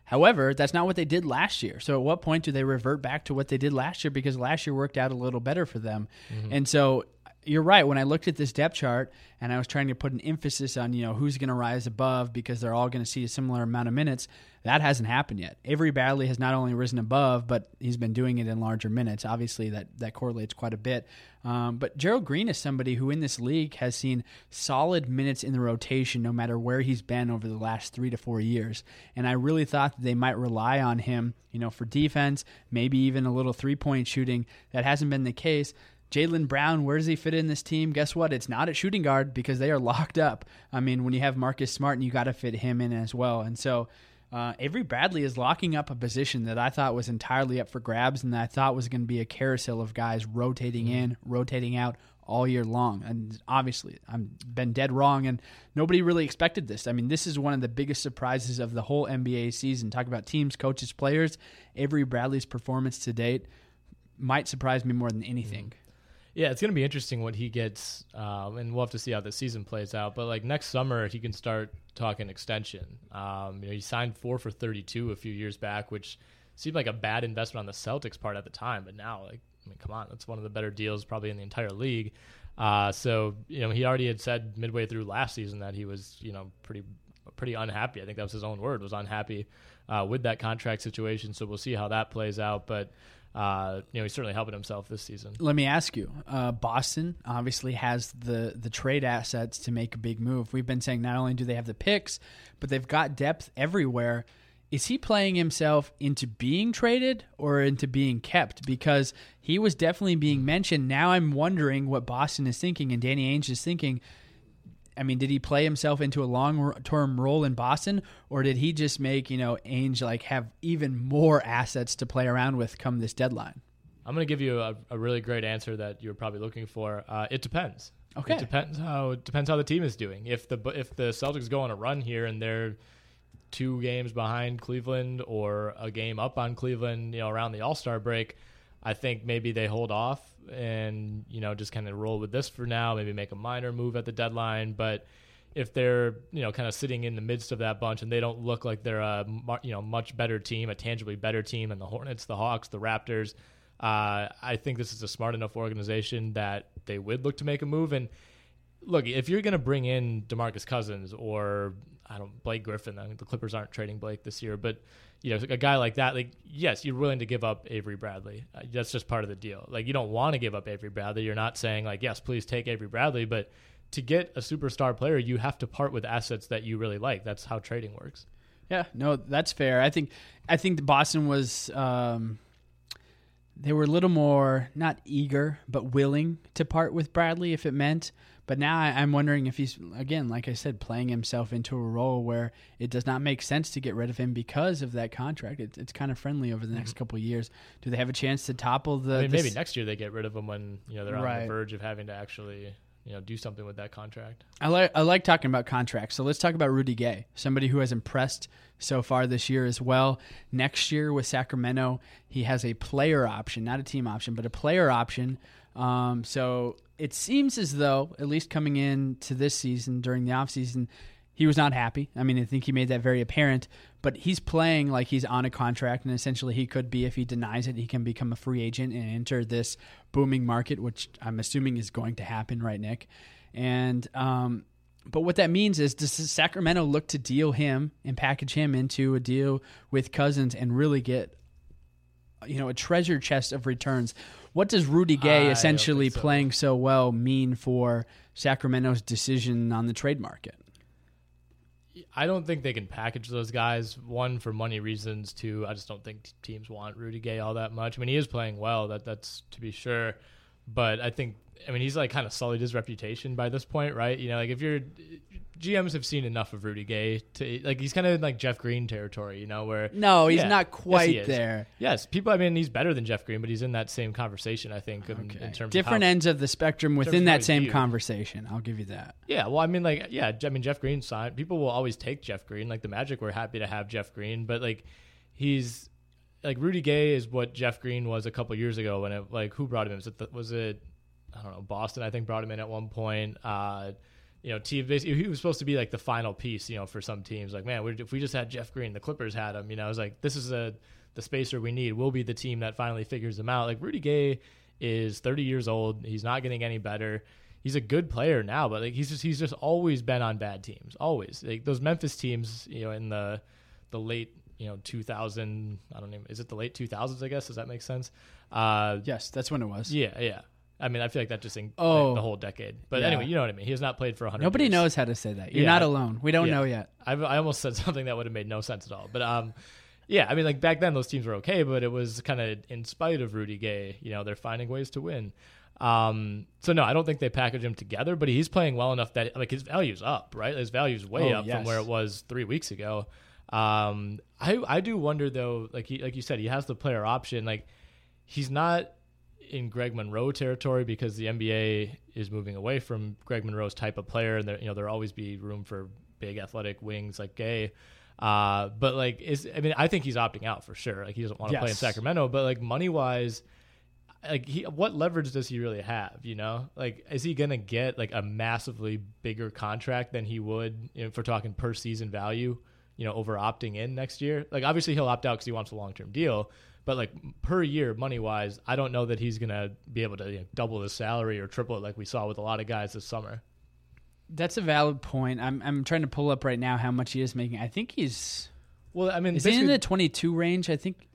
However, that's not what they did last year. So at what point do they revert back to what they did last year? Because last year worked out a little better for them. Mm-hmm. And so you're right. When I looked at this depth chart and I was trying to put an emphasis on, you know, who's going to rise above because they're all going to see a similar amount of minutes, that hasn't happened yet. Avery Bradley has not only risen above, but he's been doing it in larger minutes. Obviously, that, that correlates quite a bit. Um, but Gerald Green is somebody who in this league has seen solid minutes in the rotation no matter where he's been over the last three to four years. And I really thought that they might rely on him, you know, for defense, maybe even a little three point shooting. That hasn't been the case. Jaylen Brown, where does he fit in this team? Guess what? It's not at shooting guard because they are locked up. I mean, when you have Marcus Smart, and you got to fit him in as well. And so uh, Avery Bradley is locking up a position that I thought was entirely up for grabs, and that I thought was going to be a carousel of guys rotating mm-hmm. in, rotating out all year long. And obviously, I've been dead wrong, and nobody really expected this. I mean, this is one of the biggest surprises of the whole NBA season. Talk about teams, coaches, players. Avery Bradley's performance to date might surprise me more than anything. Mm-hmm. Yeah, it's going to be interesting what he gets, um, and we'll have to see how the season plays out. But like next summer, he can start talking extension. Um, you know, he signed four for thirty-two a few years back, which seemed like a bad investment on the Celtics part at the time. But now, like, I mean, come on, that's one of the better deals probably in the entire league. Uh, so you know, he already had said midway through last season that he was, you know, pretty pretty unhappy. I think that was his own word, was unhappy uh, with that contract situation. So we'll see how that plays out. But uh, you know, he's certainly helping himself this season. Let me ask you: uh, Boston obviously has the the trade assets to make a big move. We've been saying not only do they have the picks, but they've got depth everywhere. Is he playing himself into being traded or into being kept? Because he was definitely being mentioned. Now I'm wondering what Boston is thinking and Danny Ainge is thinking I mean, did he play himself into a long term role in Boston, or did he just make you know Ainge like have even more assets to play around with come this deadline? I'm going to give you a, a, really great answer that you're probably looking for. Uh, it depends. Okay. It depends how it depends how the team is doing. If the if the Celtics go on a run here and they're two games behind Cleveland or a game up on Cleveland, you know, around the All Star break, I think maybe they hold off and you know just kind of roll with this for now. Maybe make a minor move at the deadline, but if they're you know kind of sitting in the midst of that bunch and they don't look like they're a you know much better team, a tangibly better team than the Hornets, the Hawks, the Raptors, uh, I think this is a smart enough organization that they would look to make a move. And look, if you're going to bring in Demarcus Cousins or I don't Blake Griffin, I mean the Clippers aren't trading Blake this year, but you know, a guy like that, like yes, you're willing to give up Avery Bradley. Uh, that's just part of the deal. Like you don't want to give up Avery Bradley. You're not saying like yes, please take Avery Bradley, but to get a superstar player, you have to part with assets that you really like. That's how trading works. Yeah, no, that's fair. I think I think Boston was um, they were a little more not eager but willing to part with Bradley if it meant but now I, am wondering if he's again, like I said, playing himself into a role where it does not make sense to get rid of him because of that contract. It, it's kind of friendly over the next mm-hmm. couple years. Do they have a chance to topple the? I mean, maybe next year they get rid of him when you know they're on right. the verge of having to actually you know do something with that contract. I like I like talking about contracts. So let's talk about Rudy Gay, somebody who has impressed so far this year as well. Next year with Sacramento, he has a player option, not a team option, but a player option. Um, so it seems as though, at least coming into this season during the offseason, he was not happy. I mean, I think he made that very apparent. But he's playing like he's on a contract, and essentially he could be, if he denies it, he can become a free agent and enter this booming market, which I'm assuming is going to happen, right, Nick? And um, but what that means is does Sacramento look to deal him and package him into a deal with Cousins and really get you know a treasure chest of returns? What does Rudy Gay essentially so. playing so well mean for Sacramento's decision on the trade market? I don't think they can package those guys. One for money reasons. Two, I just don't think teams want Rudy Gay all that much. I mean, he is playing well. That that's to be sure, but I think I mean he's like kind of sullied his reputation by this point, right? You know, like if you're GMs have seen enough of Rudy Gay to like he's kind of in like Jeff Green territory, you know, where no, he's yeah, not quite yes, there. Yes, people. I mean, he's better than Jeff Green, but he's in that same conversation. I think in, okay. in terms different of how, ends of the spectrum within that same conversation. I'll give you that. Yeah, well, I mean, like, yeah, I mean, Jeff Green signed. People will always take Jeff Green. Like the Magic, we're happy to have Jeff Green, but like he's like Rudy Gay is what Jeff Green was a couple years ago when it like who brought him in? Was it, the, was it I don't know Boston? I think brought him in at one point. Uh, you know. Basically, he was supposed to be like the final piece, you know, for some teams. Like, man, if we just had Jeff Green, the Clippers had him. You know, I was like, this is a the spacer we need. We'll be the team that finally figures him out. Like Rudy Gay is 30 years old. He's not getting any better. He's a good player now, but like he's just he's just always been on bad teams. Always like those Memphis teams, you know, in the the late you know 2000. I don't even is it the late 2000s? I guess does that make sense? Uh, Yes, that's when it was. yeah, yeah. I mean, I feel like that just in, Oh. the whole decade. But Yeah. anyway, you know what I mean. He has not played for 100. Nobody years. knows how to say that. You're Yeah. not alone. We don't Yeah. know yet. I, I almost said something that would have made no sense at all. But um, yeah, I mean, like back then those teams were okay, but it was kind of in spite of Rudy Gay. You know, they're finding ways to win. Um, so no, I don't think they package him together, but he's playing well enough that like his value's up, right? His value's way Oh, up yes. from where it was three weeks ago. Um, I I do wonder though, like he like you said, he has the player option. Like he's not in Greg Monroe territory because the NBA is moving away from Greg Monroe's type of player, and there you know there'll always be room for big athletic wings like Gay. Uh, but like is I mean I think he's opting out for sure. Like he doesn't want to play in Sacramento, but like money wise, like he what leverage does he really have? You know, like is he gonna get like a massively bigger contract than he would you know, if we're talking per season value? You know, over opting in next year. Like obviously he'll opt out because he wants a long term deal. But like per year, money wise, I don't know that he's gonna be able to you know, double his salary or triple it like we saw with a lot of guys this summer. That's a valid point. I'm I'm trying to pull up right now how much he is making. I think he's Well, I mean, is he in the 22 range? I think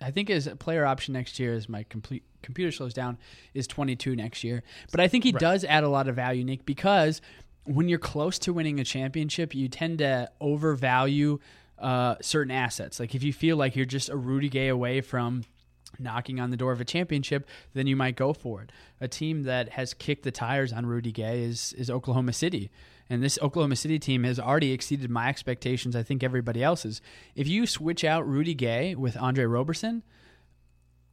I think his player option next year is my complete computer slows down is 22 next year. But I think he does add a lot of value, Nick, because when you're close to winning a championship, you tend to overvalue uh, certain assets. Like if you feel like you're just a Rudy Gay away from knocking on the door of a championship, then you might go for it. A team that has kicked the tires on Rudy Gay is is Oklahoma City. And this Oklahoma City team has already exceeded my expectations, I think everybody else's. If you switch out Rudy Gay with Andre Roberson,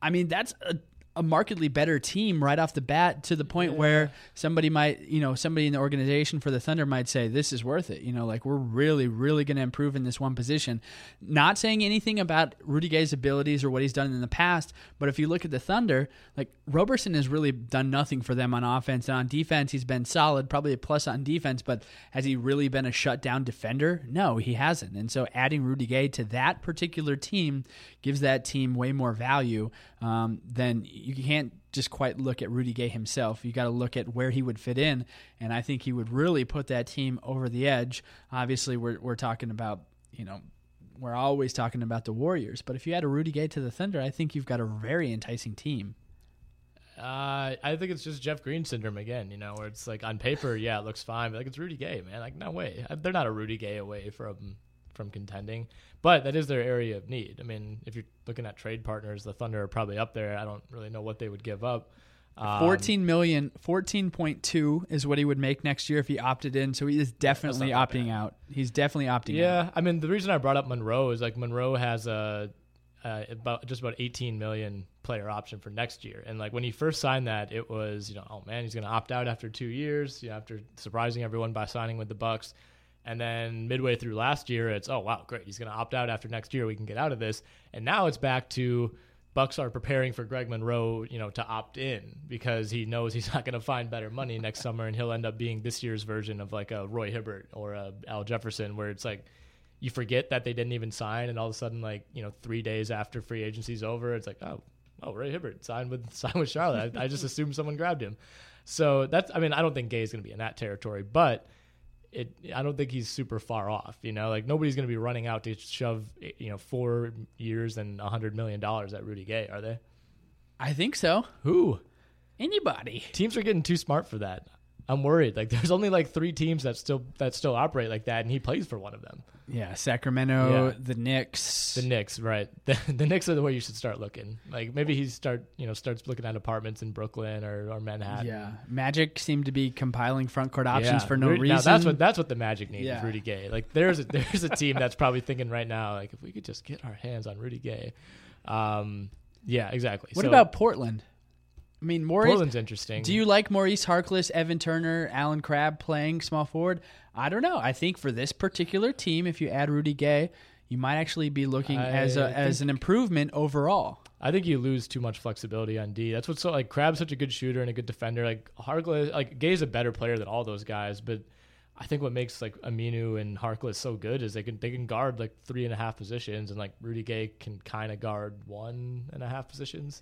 I mean, that's a, a markedly better team right off the bat to the point where somebody might, you know, somebody in the organization for the Thunder might say, this is worth it. You know, like we're really, really going to improve in this one position. Not saying anything about Rudy Gay's abilities or what he's done in the past, but if you look at the Thunder, like Roberson has really done nothing for them on offense. And on defense, he's been solid, probably a plus on defense, but has he really been a shutdown defender? No, he hasn't. And so adding Rudy Gay to that particular team gives that team way more value um, than you can't just quite look at Rudy Gay himself. You got to look at where he would fit in, and I think he would really put that team over the edge. Obviously, we're we're talking about you know we're always talking about the Warriors, but if you add a Rudy Gay to the Thunder, I think you've got a very enticing team. Uh, I think it's just Jeff Green syndrome again, you know, where it's like on paper, yeah, it looks fine, but like it's Rudy Gay, man. Like no way, they're not a Rudy Gay away from from contending, but that is their area of need. I mean, if you're looking at trade partners, the Thunder are probably up there. I don't really know what they would give up. Um, 14 million, 14.2 is what he would make next year if he opted in. So he is definitely opting out. He's definitely opting out. Yeah, I mean, the reason I brought up Monroe is like Monroe has a uh, about just about 18 million player option for next year, and like when he first signed that, it was you know, oh man, he's going to opt out after two years, you know, after surprising everyone by signing with the Bucks. And then midway through last year, it's oh wow, great, he's going to opt out after next year. We can get out of this. And now it's back to Bucks are preparing for Greg Monroe, you know, to opt in because he knows he's not going to find better money next summer, and he'll end up being this year's version of like a Roy Hibbert or a Al Jefferson, where it's like you forget that they didn't even sign, and all of a sudden, like you know, three days after free agency's over, it's like oh, oh, Roy Hibbert signed with signed with Charlotte. I, I just assumed someone grabbed him. So that's, I mean, I don't think Gay is going to be in that territory, but it, I don't think he's super far off. You know, like nobody's going to be running out to shove, you know, four years and a hundred million dollars at Rudy Gay, are they? I think so. Who? Anybody. Teams are getting too smart for that. I'm worried. Like, there's only like three teams that still that still operate like that, and he plays for one of them. Yeah, Sacramento, Yeah. the Knicks. The Knicks, right? The, the Knicks are the way you should start looking. Like maybe he start, you know, starts looking at apartments in Brooklyn or, or Manhattan. yeah, Magic seem to be compiling front court options Yeah. for no Ru- reason. Now that's what that's what the Magic need Yeah. is Rudy Gay. Like there's a, there's a team that's probably thinking right now, like if we could just get our hands on Rudy Gay. Um, yeah, exactly. what So, about Portland? I mean, Maurice. Portland's interesting? Do you like Maurice Harkless, Evan Turner, Allen Crabbe playing small forward? I don't know. I think for this particular team, if you add Rudy Gay, you might actually be looking I as a, as an improvement overall. I think you lose too much flexibility on D. That's what's so like Crabbe's such a good shooter and a good defender. Like Harkless, like Gay's a better player than all those guys, but I think what makes like Aminu and Harkless so good is they can they can guard like three and a half positions, and like Rudy Gay can kind of guard one and a half positions.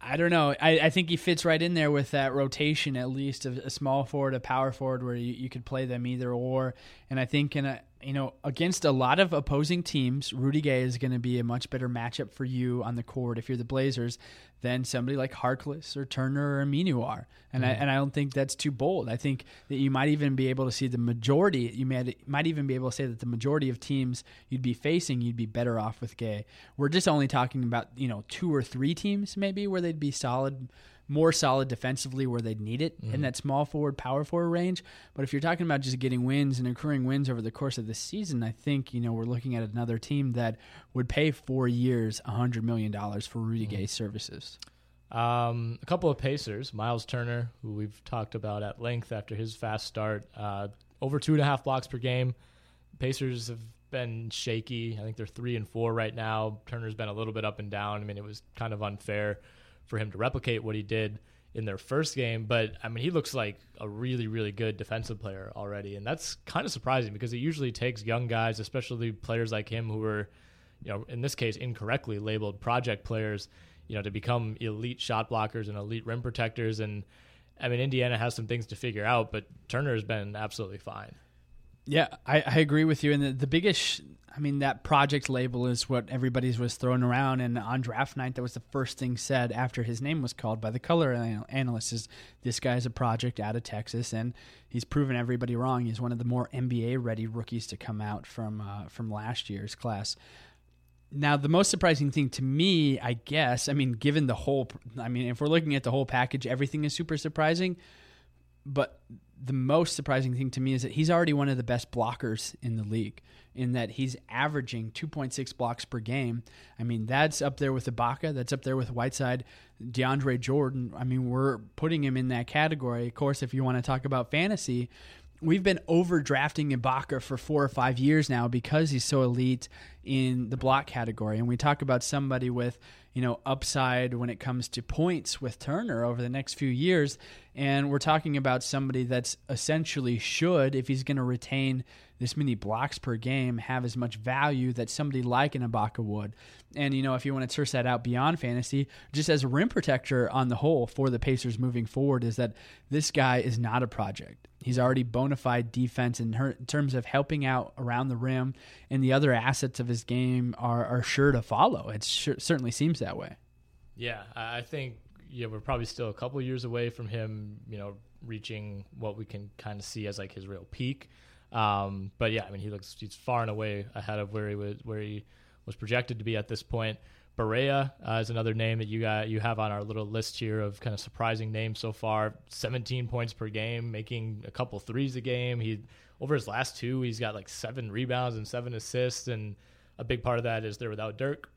I don't know. I, I think he fits right in there with that rotation, at least of a small forward, a power forward, where you, you could play them either or. And I think in a you know against a lot of opposing teams, Rudy Gay is going to be a much better matchup for you on the court if you're the Blazers than somebody like Harkless or Turner or Aminu are. And mm-hmm. I and I don't think that's too bold. I think that you might even be able to see the majority. You might might even be able to say that the majority of teams you'd be facing, you'd be better off with Gay. We're just only talking about you know two or three teams maybe where they'd be solid more solid defensively where they'd need it mm-hmm. in that small forward, power forward range. But if you're talking about just getting wins and accruing wins over the course of the season, I think you know we're looking at another team that would pay four years, hundred million dollars for Rudy mm-hmm. Gay services. Um, a couple of Pacers, Miles Turner, who we've talked about at length after his fast start, uh, over two and a half blocks per game. Pacers have been shaky. I think they're three and four right now. Turner's been a little bit up and down. I mean, it was kind of unfair for him to replicate what he did in their first game. But I mean, he looks like a really, really good defensive player already, and that's kind of surprising because it usually takes young guys, especially players like him who are, you know, in this case, incorrectly labeled project players, you know, to become elite shot blockers and elite rim protectors. And I mean, Indiana has some things to figure out, but Turner has been absolutely fine. Yeah, I, I agree with you. And the, the biggest I mean, that project label is what everybody's was thrown around. And on draft night, that was the first thing said after his name was called by the color analysts is this guy's a project out of Texas. And he's proven everybody wrong. He's one of the more NBA ready rookies to come out from, uh, from last year's class. Now, the most surprising thing to me, I guess, I mean, given the whole, I mean, if we're looking at the whole package, everything is super surprising. But the most surprising thing to me is that he's already one of the best blockers in the league in that he's averaging 2.6 blocks per game. I mean, that's up there with Ibaka, that's up there with Whiteside, DeAndre Jordan. I mean, we're putting him in that category. Of course, if you want to talk about fantasy, we've been overdrafting Ibaka for four or five years now because he's so elite in the block category. And we talk about somebody with, you know, upside when it comes to points with Turner over the next few years. And we're talking about somebody that's essentially should, if he's going to retain this many blocks per game have as much value that somebody like an Ibaka would. And, you know, if you want to search that out beyond fantasy, just as a rim protector on the whole for the Pacers moving forward, is that this guy is not a project. He's already bona fide defense in, her, in terms of helping out around the rim, and the other assets of his game are, are sure to follow. It sure, certainly seems that way. Yeah, I think yeah, we're probably still a couple years away from him, you know, reaching what we can kind of see as like his real peak. Um, but yeah, I mean, he looks he's far and away ahead of where he was where he was projected to be at this point. Barea uh, is another name that you got you have on our little list here of kind of surprising names so far. 17 points per game, making a couple threes a game. He over his last two, he's got like seven rebounds and seven assists, and a big part of that is they're without Dirk.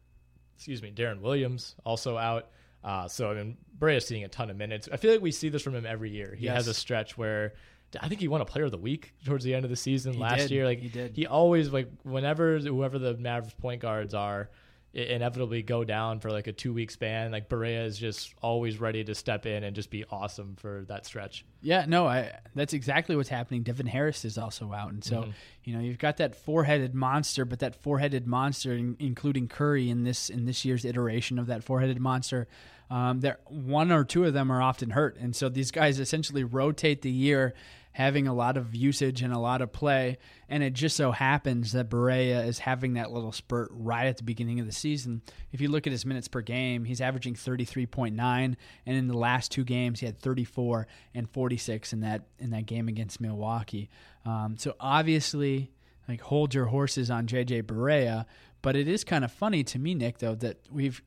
Excuse me, Deron Williams also out. Uh, so I mean, Barea's seeing a ton of minutes. I feel like we see this from him every year. He yes. has a stretch where I think he won a Player of the Week towards the end of the season he last did. year. Like he did. He always like whenever whoever the Mavericks point guards are, inevitably go down for like a two week span. Like Barea is just always ready to step in and just be awesome for that stretch. Yeah, no, I that's exactly what's happening. Devin Harris is also out, and so mm-hmm. you know you've got that four headed monster, but that four headed monster, in, including Curry in this in this year's iteration of that four headed monster. Um, there, one or two of them are often hurt, and so these guys essentially rotate the year having a lot of usage and a lot of play. And it just so happens that Barea is having that little spurt right at the beginning of the season. If you look at his minutes per game, he's averaging 33.9, and in the last two games, he had 34 and 46 in that in that game against Milwaukee. Um, so obviously, like hold your horses on JJ Barea. But it is kind of funny to me, Nick, though, that we've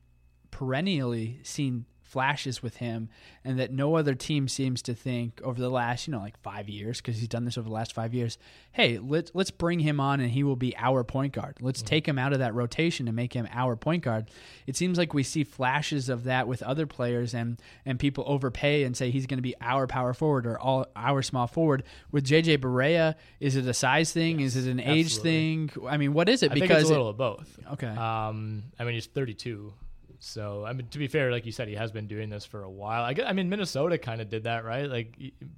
perennially seen flashes with him and that no other team seems to think over the last, you know, like 5 years because he's done this over the last 5 years. Hey, let's let's bring him on and he will be our point guard. Let's mm-hmm. take him out of that rotation and make him our point guard. It seems like we see flashes of that with other players and and people overpay and say he's going to be our power forward or all our small forward. With JJ Barea, is it a size thing? Yes, is it an absolutely. age thing? I mean, what is it? I because it's a little it, of both. Okay. Um, I mean, he's 32 So I mean, to be fair, like you said, he has been doing this for a while. I, guess, I mean, Minnesota kind of did that, right? Like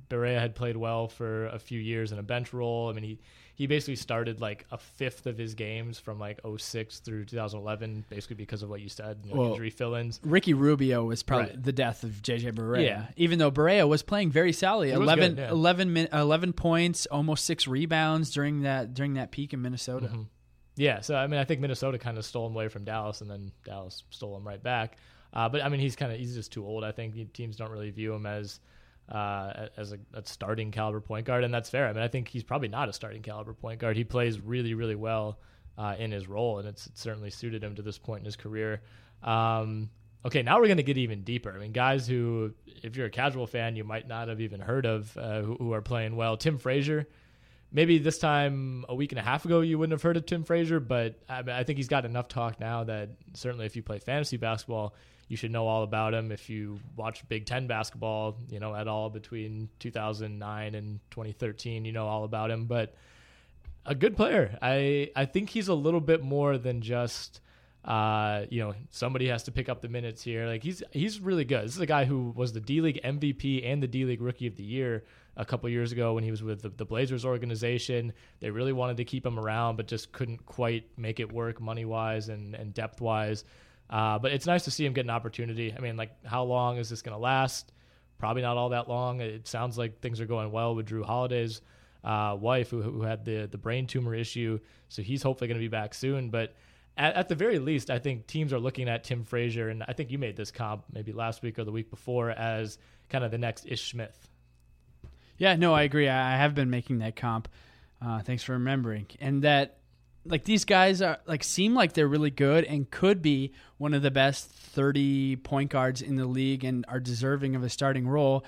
Barea had played well for a few years in a bench role. I mean, he he basically started like a fifth of his games from like 06 through 2011, basically because of what you said, you know, Well, injury fill-ins. Ricky Rubio was probably Right. the death of JJ Barea. Yeah. Even though Barea was playing very solidly, He 11, good, yeah. 11, min- 11 points, almost six rebounds during that during that peak in Minnesota. Mm-hmm. Yeah, so I mean, I think Minnesota kind of stole him away from Dallas, and then Dallas stole him right back. Uh, but I mean, he's kind of he's just too old. I think teams don't really view him as uh, as a, a starting caliber point guard, and that's fair. I mean, I think he's probably not a starting caliber point guard. He plays really, really well uh, in his role, and it's, it's certainly suited him to this point in his career. Um, okay, now we're going to get even deeper. I mean, guys who, if you're a casual fan, you might not have even heard of, uh, who, who are playing well. Tim Frazier maybe this time a week and a half ago you wouldn't have heard of Tim Frazier, but I, I think he's got enough talk now that certainly if you play fantasy basketball, you should know all about him. If you watch Big Ten basketball, you know at all between 2009 and 2013, you know all about him. But a good player. I I think he's a little bit more than just. Uh, you know, somebody has to pick up the minutes here. Like he's he's really good. This is a guy who was the D League MVP and the D League Rookie of the Year a couple years ago when he was with the, the Blazers organization. They really wanted to keep him around, but just couldn't quite make it work money wise and, and depth wise. Uh, but it's nice to see him get an opportunity. I mean, like, how long is this going to last? Probably not all that long. It sounds like things are going well with Jrue Holiday's uh, wife, who, who had the the brain tumor issue. So he's hopefully going to be back soon. But at, at the very least, I think teams are looking at Tim Frazier, and I think you made this comp maybe last week or the week before as kind of the next Ish Smith. Yeah, no, I agree. I have been making that comp. Uh, thanks for remembering. And that, like, these guys are like seem like they're really good and could be one of the best thirty point guards in the league and are deserving of a starting role.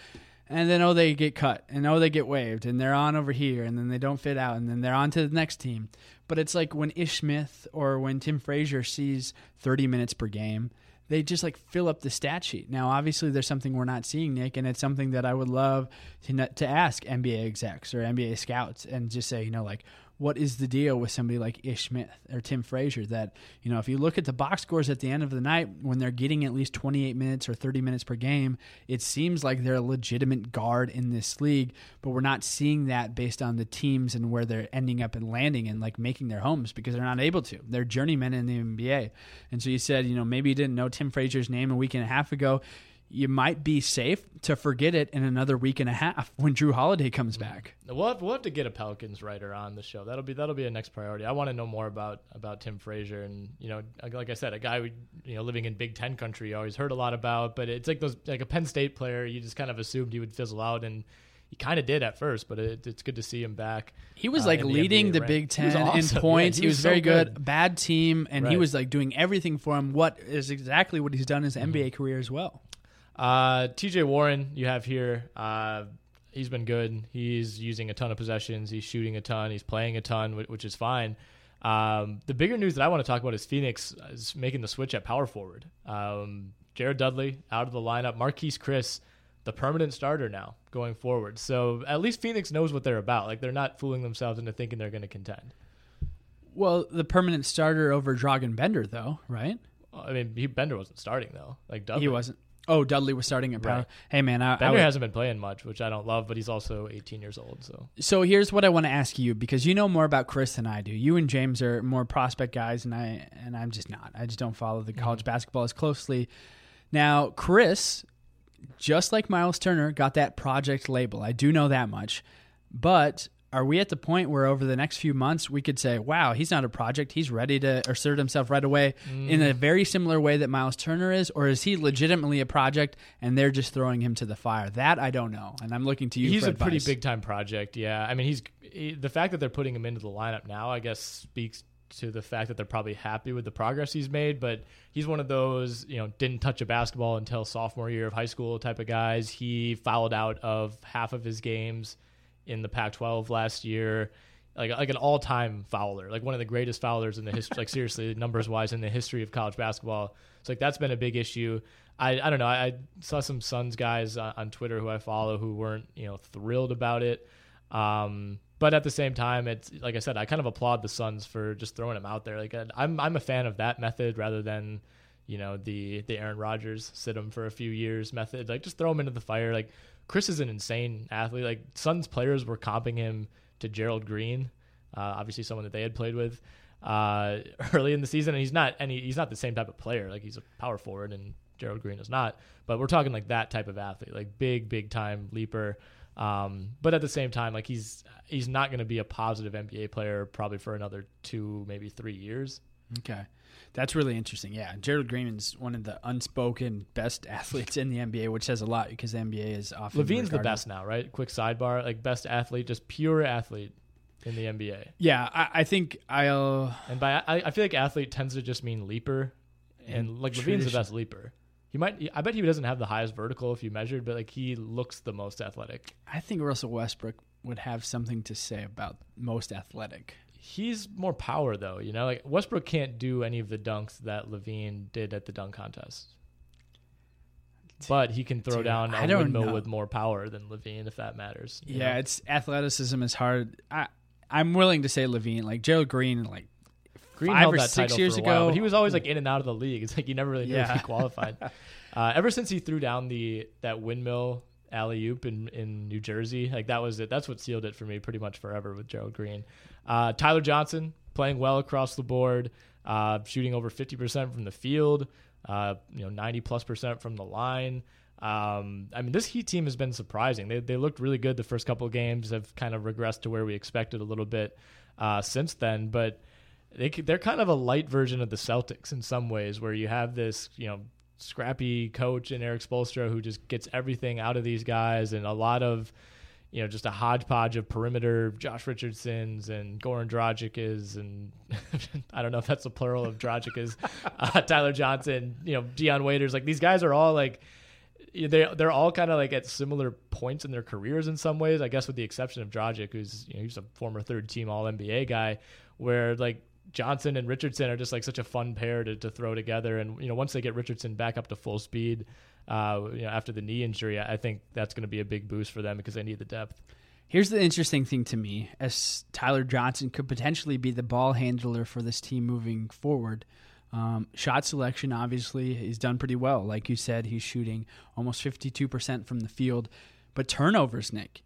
And then oh, they get cut, and oh, they get waived, and they're on over here, and then they don't fit out, and then they're on to the next team. But it's like when Ish Smith or when Tim Frazier sees thirty minutes per game, they just like fill up the stat sheet. Now, obviously, there's something we're not seeing, Nick, and it's something that I would love to to ask NBA execs or NBA scouts and just say, you know, like, what is the deal with somebody like Ish Smith or Tim Frazier? That you know, if you look at the box scores at the end of the night, when they're getting at least 28 minutes or 30 minutes per game, it seems like they're a legitimate guard in this league. But we're not seeing that based on the teams and where they're ending up and landing and like making their homes because they're not able to. They're journeymen in the NBA. And so you said, you know, maybe you didn't know Tim Frazier's name a week and a half ago. You might be safe to forget it in another week and a half when Jrue Holiday comes back. We'll have, we'll have to get a Pelicans writer on the show. That'll be that'll be a next priority. I want to know more about about Tim Frazier and you know, like I said, a guy we you know living in Big Ten country, you always heard a lot about. But it's like those like a Penn State player, you just kind of assumed he would fizzle out, and he kind of did at first. But it, it's good to see him back. He was uh, like the leading the. Big Ten awesome. in Yeah, points. he, was, so very good. Bad team, and he was like doing everything for him. What is exactly what he's done in his Mm-hmm. NBA career as well. Uh, TJ Warren, you have here. Uh, he's been good. He's using a ton of possessions. He's shooting a ton. He's playing a ton, whi- which is fine. Um, the bigger news that I want to talk about is Phoenix is making the switch at power forward. Um, Jared Dudley out of the lineup. Marquese Chriss, the permanent starter now going forward. So at least Phoenix knows what they're about. Like they're not fooling themselves into thinking they're going to contend. Well, the permanent starter over Dragan Bender, though, right? I mean, he, Bender wasn't starting though. Like Dudley. He wasn't. Oh, Dudley was starting at power. Right. Hey, man, I, I would- hasn't been playing much, which I don't love, but he's also 18 years old. So So here's what I want to ask you because you know more about Chriss than I do. You and James are more prospect guys, and I and I'm just not. I just don't follow the mm-hmm. college basketball as closely. Now, Chriss, just like Miles Turner, got that project label. I do know that much, but. Are we at the point where over the next few months we could say, wow, he's not a project. He's ready to assert himself right away in a mm. very similar way that Miles Turner is? Or is he legitimately a project and they're just throwing him to the fire? That I don't know. And I'm looking to you he's for a pretty big time project. Yeah, I mean, he's he, the fact that they're putting him into the lineup now. I guess speaks to the fact that they're probably happy with the progress he's made. But he's one of those you know didn't touch a basketball until sophomore year of high school type of guys. He fouled out of half of his games in the Pac-12 last year. Like, like an all-time fouler, like one of the greatest foulers in the history, like seriously, numbers-wise, in the history of college basketball. So like that's been a big issue. I, I don't know. I, I saw some Suns guys on, on Twitter who I follow who weren't you know thrilled about it. Um, but at the same time, it's like I said, I kind of applaud the Suns for just throwing him out there. Like I'm I'm a fan of that method rather than you know, the the Aaron Rodgers sit him for a few years method. Like just throw him into the fire. Like Chriss is an insane athlete. Like Suns players were comping him to Gerald Green, uh, obviously someone that they had played with uh, early in the season. And he's not any he's not the same type of player. Like he's a power forward and Gerald Green is not. But we're talking like that type of athlete, like big big time leaper. Um, but at the same time, like he's he's not going to be a positive NBA player probably for another two, maybe three years. Okay. That's really interesting. Yeah. Gerald Green is one of the unspoken best athletes in the NBA, which says a lot because the NBA is often. LaVine's the best now, right? Quick sidebar, like best athlete, just pure athlete in the NBA. Yeah. I, I think I'll. And by I, I feel like athlete tends to just mean leaper, and, And like LaVine's the best leaper. He might. I bet he doesn't have the highest vertical if you measured, but like he looks the most athletic. I think Russell Westbrook would have something to say about most athletic. He's more power though, you know. Like Westbrook can't do any of the dunks that LaVine did at the dunk contest, but he can throw Dude, down a windmill know. with more power than LaVine, if that matters. Yeah, know? it's athleticism is hard. I I'm willing to say LaVine, like Gerald Green, like Green five held or that six title years for a while, ago. but he was always like in and out of the league. It's like you never really knew if he qualified. uh, ever since he threw down the that windmill alley oop in, in New Jersey, like that was it. That's what sealed it for me pretty much forever with Gerald Green. Uh, Tyler Johnson playing well across the board, uh, shooting over fifty percent from the field, uh, you know ninety plus percent from the line. Um, I mean, this Heat team has been surprising. They they looked really good the first couple of games. Have kind of regressed to where we expected a little bit uh, since then, but they, they're kind of a light version of the Celtics in some ways, where you have this you know scrappy coach in Erik Spoelstra who just gets everything out of these guys, and a lot of you know just a hodgepodge of perimeter Josh Richardsons and Goran Dragic is, and I don't know if that's a plural of Dragic is uh, Tyler Johnson, you know Dion Waiters, like these guys are all like they they're all kind of like at similar points in their careers in some ways. I guess with the exception of Dragic, who's you know he's a former third team All NBA guy, where like Johnson and Richardson are just like such a fun pair to, to throw together. And you know once they get Richardson back up to full speed, uh, you know after the knee injury, I think that's going to be a big boost for them because they need the depth. Here's the interesting thing to me as Tyler Johnson could potentially be the ball handler for this team moving forward. Um, shot selection, obviously, he's done pretty well. Like you said, he's shooting almost 52% from the field. But turnovers, Nick.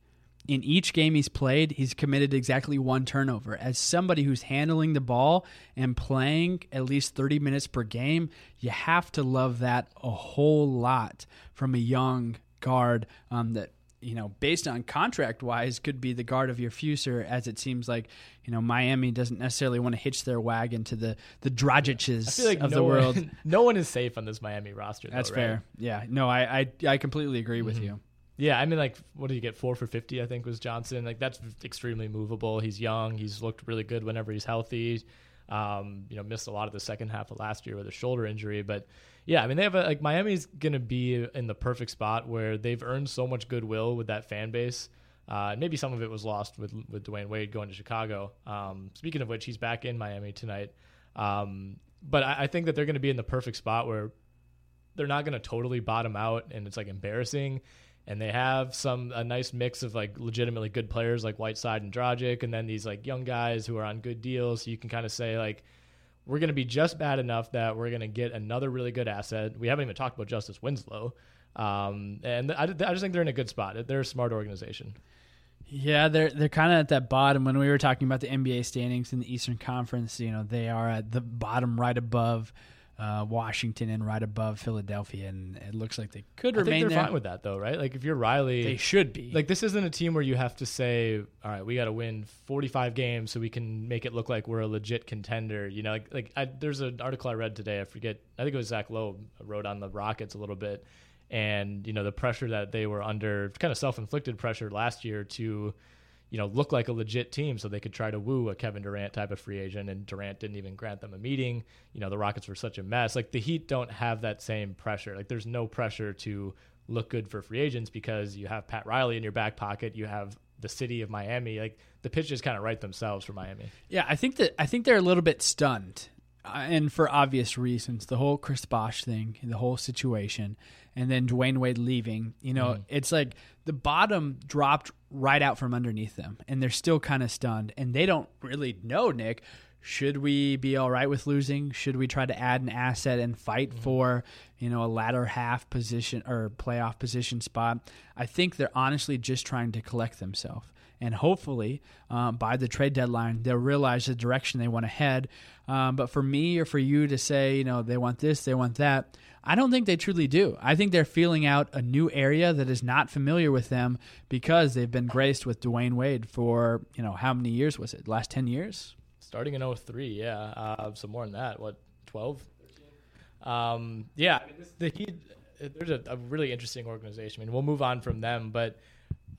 In each game he's played, he's committed exactly one turnover. As somebody who's handling the ball and playing at least 30 minutes per game, you have to love that a whole lot from a young guard um, that you know, based on contract wise, could be the guard of your future. As it seems like, you know, Miami doesn't necessarily want to hitch their wagon to the the Dragic's like of no the world. One, no one is safe on this Miami roster. Though, That's right? fair. Yeah. No, I I, I completely agree with you. Yeah, I mean, like, what did he get? Four for fifty, I think, was Johnson. Like, that's extremely movable. He's young. He's looked really good whenever he's healthy. Um, you know, missed a lot of the second half of last year with a shoulder injury, but yeah, I mean, they have a, like Miami's gonna be in the perfect spot where they've earned so much goodwill with that fan base. Uh, maybe some of it was lost with with Dwyane Wade going to Chicago. Um, speaking of which, he's back in Miami tonight. Um, but I, I think that they're going to be in the perfect spot where they're not going to totally bottom out and it's like embarrassing. And they have some a nice mix of like legitimately good players like Whiteside and Dragic, and then these like young guys who are on good deals. So you can kind of say like we're going to be just bad enough that we're going to get another really good asset. We haven't even talked about Justice Winslow, um, and I, I just think they're in a good spot. They're a smart organization. Yeah, they're they're kind of at that bottom. When we were talking about the NBA standings in the Eastern Conference, you know, they are at the bottom, right above uh, Washington and right above Philadelphia, and it looks like they could I think remain they're there. fine with that though, right? Like if you're Riley, They should be. Like this isn't a team where you have to say, "All right, we got to win 45 games so we can make it look like we're a legit contender." You know, like like I, there's an article I read today. I forget. I think it was Zach Lowe wrote on the Rockets a little bit, and you know the pressure that they were under, kind of self-inflicted pressure last year to, you know, look like a legit team so they could try to woo a Kevin Durant type of free agent, and Durant didn't even grant them a meeting. You know, the Rockets were such a mess. Like the Heat don't have that same pressure. Like there's no pressure to look good for free agents because you have Pat Riley in your back pocket. You have the city of Miami. Like the pitches kind of write themselves for Miami. Yeah, I think that I think they're a little bit stunned, and for obvious reasons. The whole Chris Bosh thing, the whole situation, and then Dwyane Wade leaving. You know, it's like the bottom dropped right out from underneath them, and they're still kind of stunned, and they don't really know Nick. should we be all right with losing? Should we try to add an asset and fight mm-hmm. for, you know, a latter half position or playoff position spot? I think they're honestly just trying to collect themselves. And hopefully, um, by the trade deadline, they'll realize the direction they want to head. Um, but for me or for you to say, you know, they want this, they want that, I don't think they truly do. I think they're feeling out a new area that is not familiar with them because they've been graced with Dwyane Wade for, you know, how many years was it? Last 10 years? starting in 03, yeah. Uh, so more than that, what, 12? Um, yeah, the Heat, there's a, a, really interesting organization. I mean, we'll move on from them, but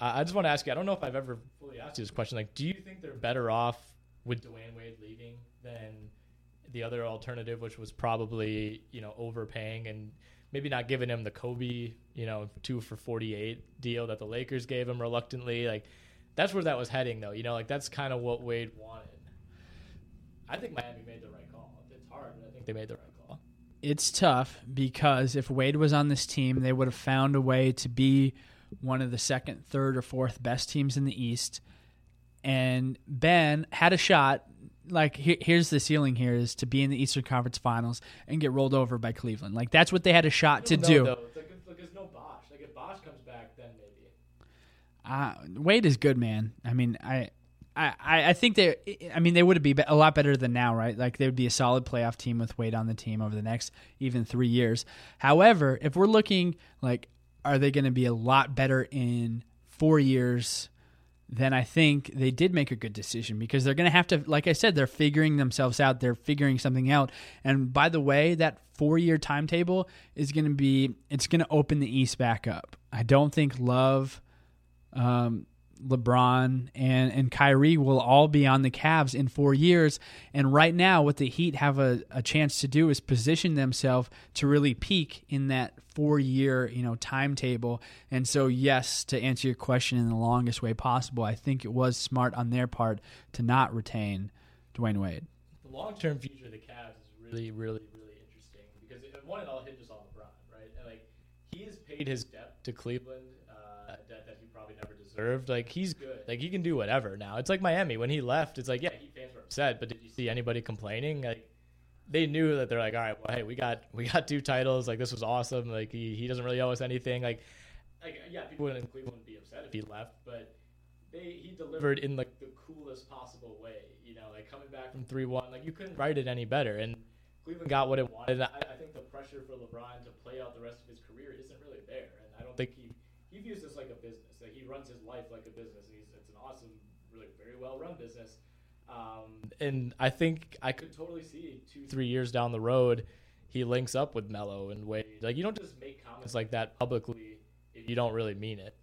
uh, I just want to ask you I don't know if I've ever fully asked you this question. Like, do you think they're better off with Dwyane Wade leaving than the other alternative, which was probably, you know, overpaying and maybe not giving him the Kobe, you know, two for 48 deal that the Lakers gave him reluctantly? Like, that's where that was heading, though. You know, like, that's kind of what Wade wanted. I think Miami made the right call. It's hard, but I think they made the right call. It's tough because if Wade was on this team, they would have found a way to be one of the second, third, or fourth best teams in the East. And Ben had a shot. Like here's the ceiling here is to be in the Eastern Conference Finals and get rolled over by Cleveland. Like that's what they had a shot to know, do. Though. It's like, like there's no Bosh. Like if Bosh comes back, then maybe. Uh, Wade is good, man. I mean, I I, I think they, I mean, they would be a lot better than now, right? Like they would be a solid playoff team with Wade on the team over the next even three years. However, if we're looking like, are they going to be a lot better in four years? Then I think they did make a good decision because they're going to have to, like I said, they're figuring themselves out. They're figuring something out. And by the way, that four year timetable is going to be, it's going to open the East back up. I don't think Love, um, LeBron and, and Kyrie will all be on the Cavs in four years. And right now, what the Heat have a, a chance to do is position themselves to really peak in that four year you know timetable. And so, yes, to answer your question in the longest way possible, I think it was smart on their part to not retain Dwyane Wade. The long term future of the Cavs is really, really, really interesting because it, one, it all hinges on LeBron, right? And like he has paid his debt to Cleveland Like he's good. Like he can do whatever now. It's like Miami when he left. It's like yeah, he fans were upset, but did you see anybody complaining? Like they knew that they're like, all right, well, hey, we got we got two titles. Like this was awesome. Like he, he doesn't really owe us anything. Like like yeah, people in Cleveland would be upset if he left, but they he delivered in like the coolest possible way. You know, like coming back from three one, like you couldn't write it any better. And Cleveland got what it wanted. I, I think the pressure for LeBron to play out the rest of his career isn't really there, and I don't think he he views this like a business. Like he runs his life like a business, and he's it's an awesome, really very well run business. Um, and I think I could totally see two, three years down the road, he links up with Melo and Wade. Like you don't just make comments like that publicly if you don't really mean it.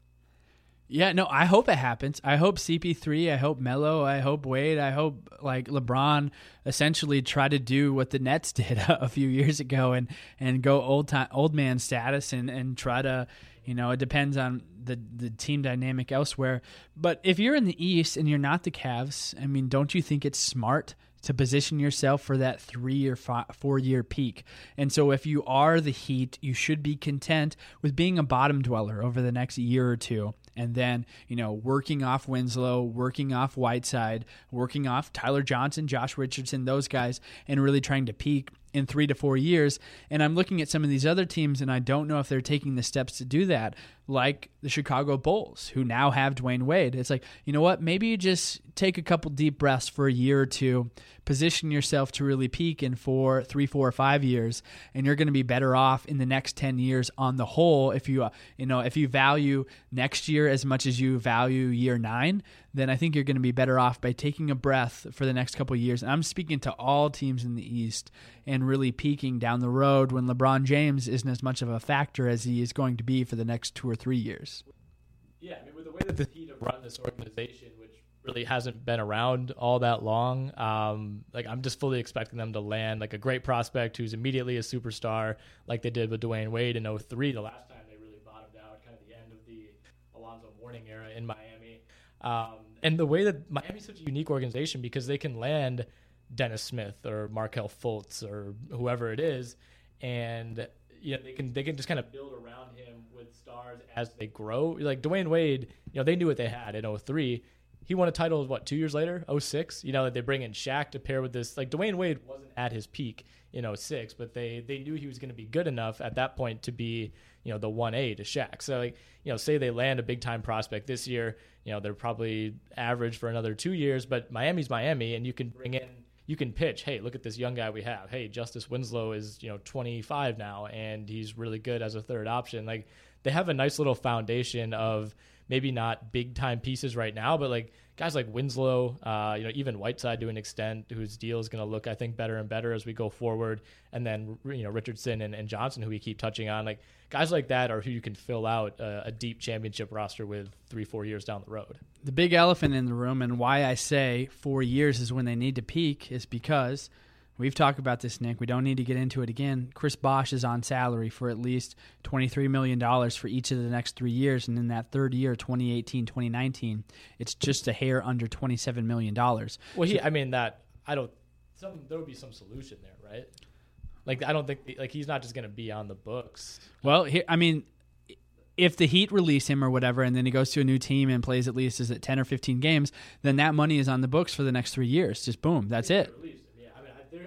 Yeah, no, I hope it happens. I hope CP3, I hope Melo, I hope Wade, I hope like LeBron essentially try to do what the Nets did a few years ago and and go old time old man status and and try to you know, it depends on the the team dynamic elsewhere. But if you're in the East and you're not the Cavs, I mean, don't you think it's smart to position yourself for that three or four year peak? And so, if you are the Heat, you should be content with being a bottom dweller over the next year or two and then you know working off Winslow, working off Whiteside, working off Tyler Johnson, Josh Richardson, those guys, and really trying to peak in three to four years. And I'm looking at some of these other teams, and I don't know if they're taking the steps to do that, like the Chicago Bulls, who now have Dwyane Wade. It's like, you know what? Maybe you just take a couple deep breaths for a year or two, position yourself to really peak in four, three, four, or five years, and you're going to be better off in the next 10 years on the whole. If you, uh, you know, if you value next year as much as you value year nine, then I think you're going to be better off by taking a breath for the next couple years. And I'm speaking to all teams in the East and really peaking down the road when LeBron James isn't as much of a factor as he is going to be for the next two or three years. Yeah, I mean, with the way that the Heat have run this organization, which really hasn't been around all that long, um, like I'm just fully expecting them to land like a great prospect who's immediately a superstar, like they did with Dwyane Wade in 03, the last time they really bottomed out, kind of the end of the Alonzo Mourning era in Miami um, and the way that Miami's such a unique organization because they can land Dennis Smith or Markelle Fultz or whoever it is, and you know they can they can just kind of build around him with stars as they grow. Like Dwyane Wade, you know they knew what they had in 03. he won a title what two years later 06 you know that they bring in Shaq to pair with this like Dwyane Wade wasn't at his peak in 06 but they they knew he was going to be good enough at that point to be you know the 1A to Shaq so like you know say they land a big time prospect this year you know they're probably average for another 2 years but Miami's Miami and you can bring in you can pitch, hey, look at this young guy we have. Hey, Justice Winslow is, you know, 25 now and he's really good as a third option. Like they have a nice little foundation of maybe not big time pieces right now, but like guys like Winslow, uh, you know, even Whiteside to an extent, whose deal is going to look, I think, better and better as we go forward. And then, you know, Richardson and, and Johnson, who we keep touching on, like guys like that are who you can fill out a, a deep championship roster with three, four years down the road. The big elephant in the room, and why I say four years is when they need to peak, is because – We've talked about this, Nick. We don't need to get into it again. Chris Bosh is on salary for at least $23 million for each of the next three years. And in that third year, 2018, 2019, it's just a hair under $27 million. Well, he, I mean, that, I don't, some, there would be some solution there, right? Like, I don't think, like, he's not just going to be on the books. Well, here, I mean, if the Heat release him or whatever, and then he goes to a new team and plays at least is it ten or fifteen games, then that money is on the books for the next three years. Just boom, that's it.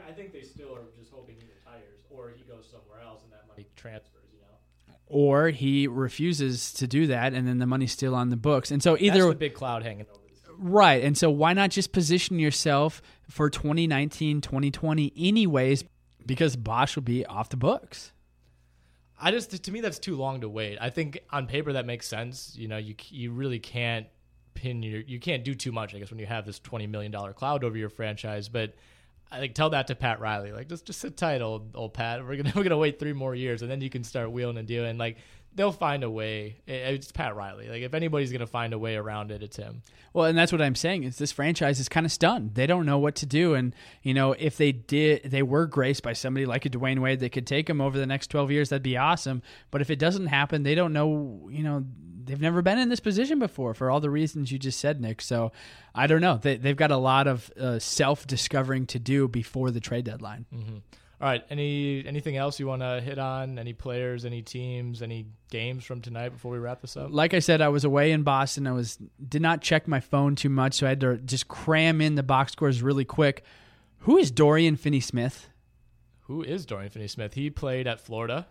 I think they still are just hoping he retires or he goes somewhere else and that money transfers, you know. Or he refuses to do that and then the money's still on the books. And so either That's the big cloud hanging over. Right. And so why not just position yourself for 2019, 2020 anyways because Bosh will be off the books. I just to me that's too long to wait. I think on paper that makes sense. You know, you you really can't pin your you can't do too much. I guess when you have this twenty million dollar cloud over your franchise, but I like tell that to Pat Riley. Like just just sit tight, old old Pat. We're gonna we're gonna wait three more years, and then you can start wheeling and dealing. Like they'll find a way. It's Pat Riley. Like if anybody's gonna find a way around it, it's him. Well, and that's what I'm saying is this franchise is kind of stunned. They don't know what to do, and you know if they did, they were graced by somebody like a Dwyane Wade that could take them over the next 12 years. That'd be awesome. But if it doesn't happen, they don't know. You know they've never been in this position before for all the reasons you just said, Nick. So I don't know. They, have got a lot of uh, self discovering to do before the trade deadline. Mm-hmm. All right. Any anything else you want to hit on? Any players? Any teams? Any games from tonight before we wrap this up? Like I said, I was away in Boston. I was did not check my phone too much, so I had to just cram in the box scores really quick. Who is Dorian Finney Smith? Who is Dorian Finney Smith? He played at Florida.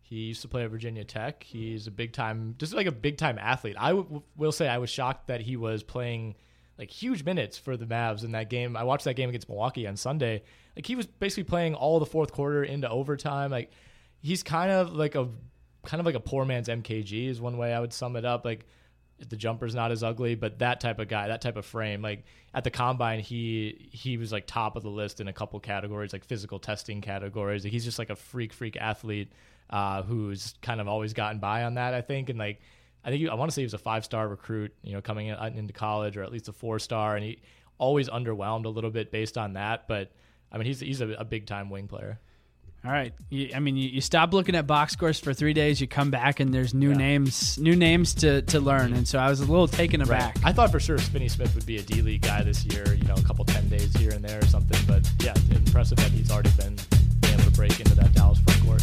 He used to play at Virginia Tech. He's a big time, just like a big time athlete. I w- will say I was shocked that he was playing like huge minutes for the Mavs in that game. I watched that game against Milwaukee on Sunday. Like he was basically playing all the fourth quarter into overtime. Like he's kind of like a kind of like a poor man's MKG is one way I would sum it up. Like the jumper's not as ugly, but that type of guy, that type of frame, like at the combine, he he was like top of the list in a couple categories, like physical testing categories. Like, he's just like a freak, freak athlete uh, who's kind of always gotten by on that, I think. And like, I think he, I want to say he was a five star recruit, you know, coming in, into college, or at least a four star, and he always underwhelmed a little bit based on that. But I mean, he's he's a, a big time wing player. All right. You, I mean, you, you, stop looking at box scores for three days. You come back and there's new yeah. names, new names to, to learn. And so I was a little taken aback. Right. I thought for sure Finney Smith would be a D League guy this year. You know, a couple ten days here and there or something. But yeah, impressive that he's already been able to break into that Dallas front court.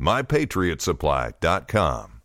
mypatriotsupply.com.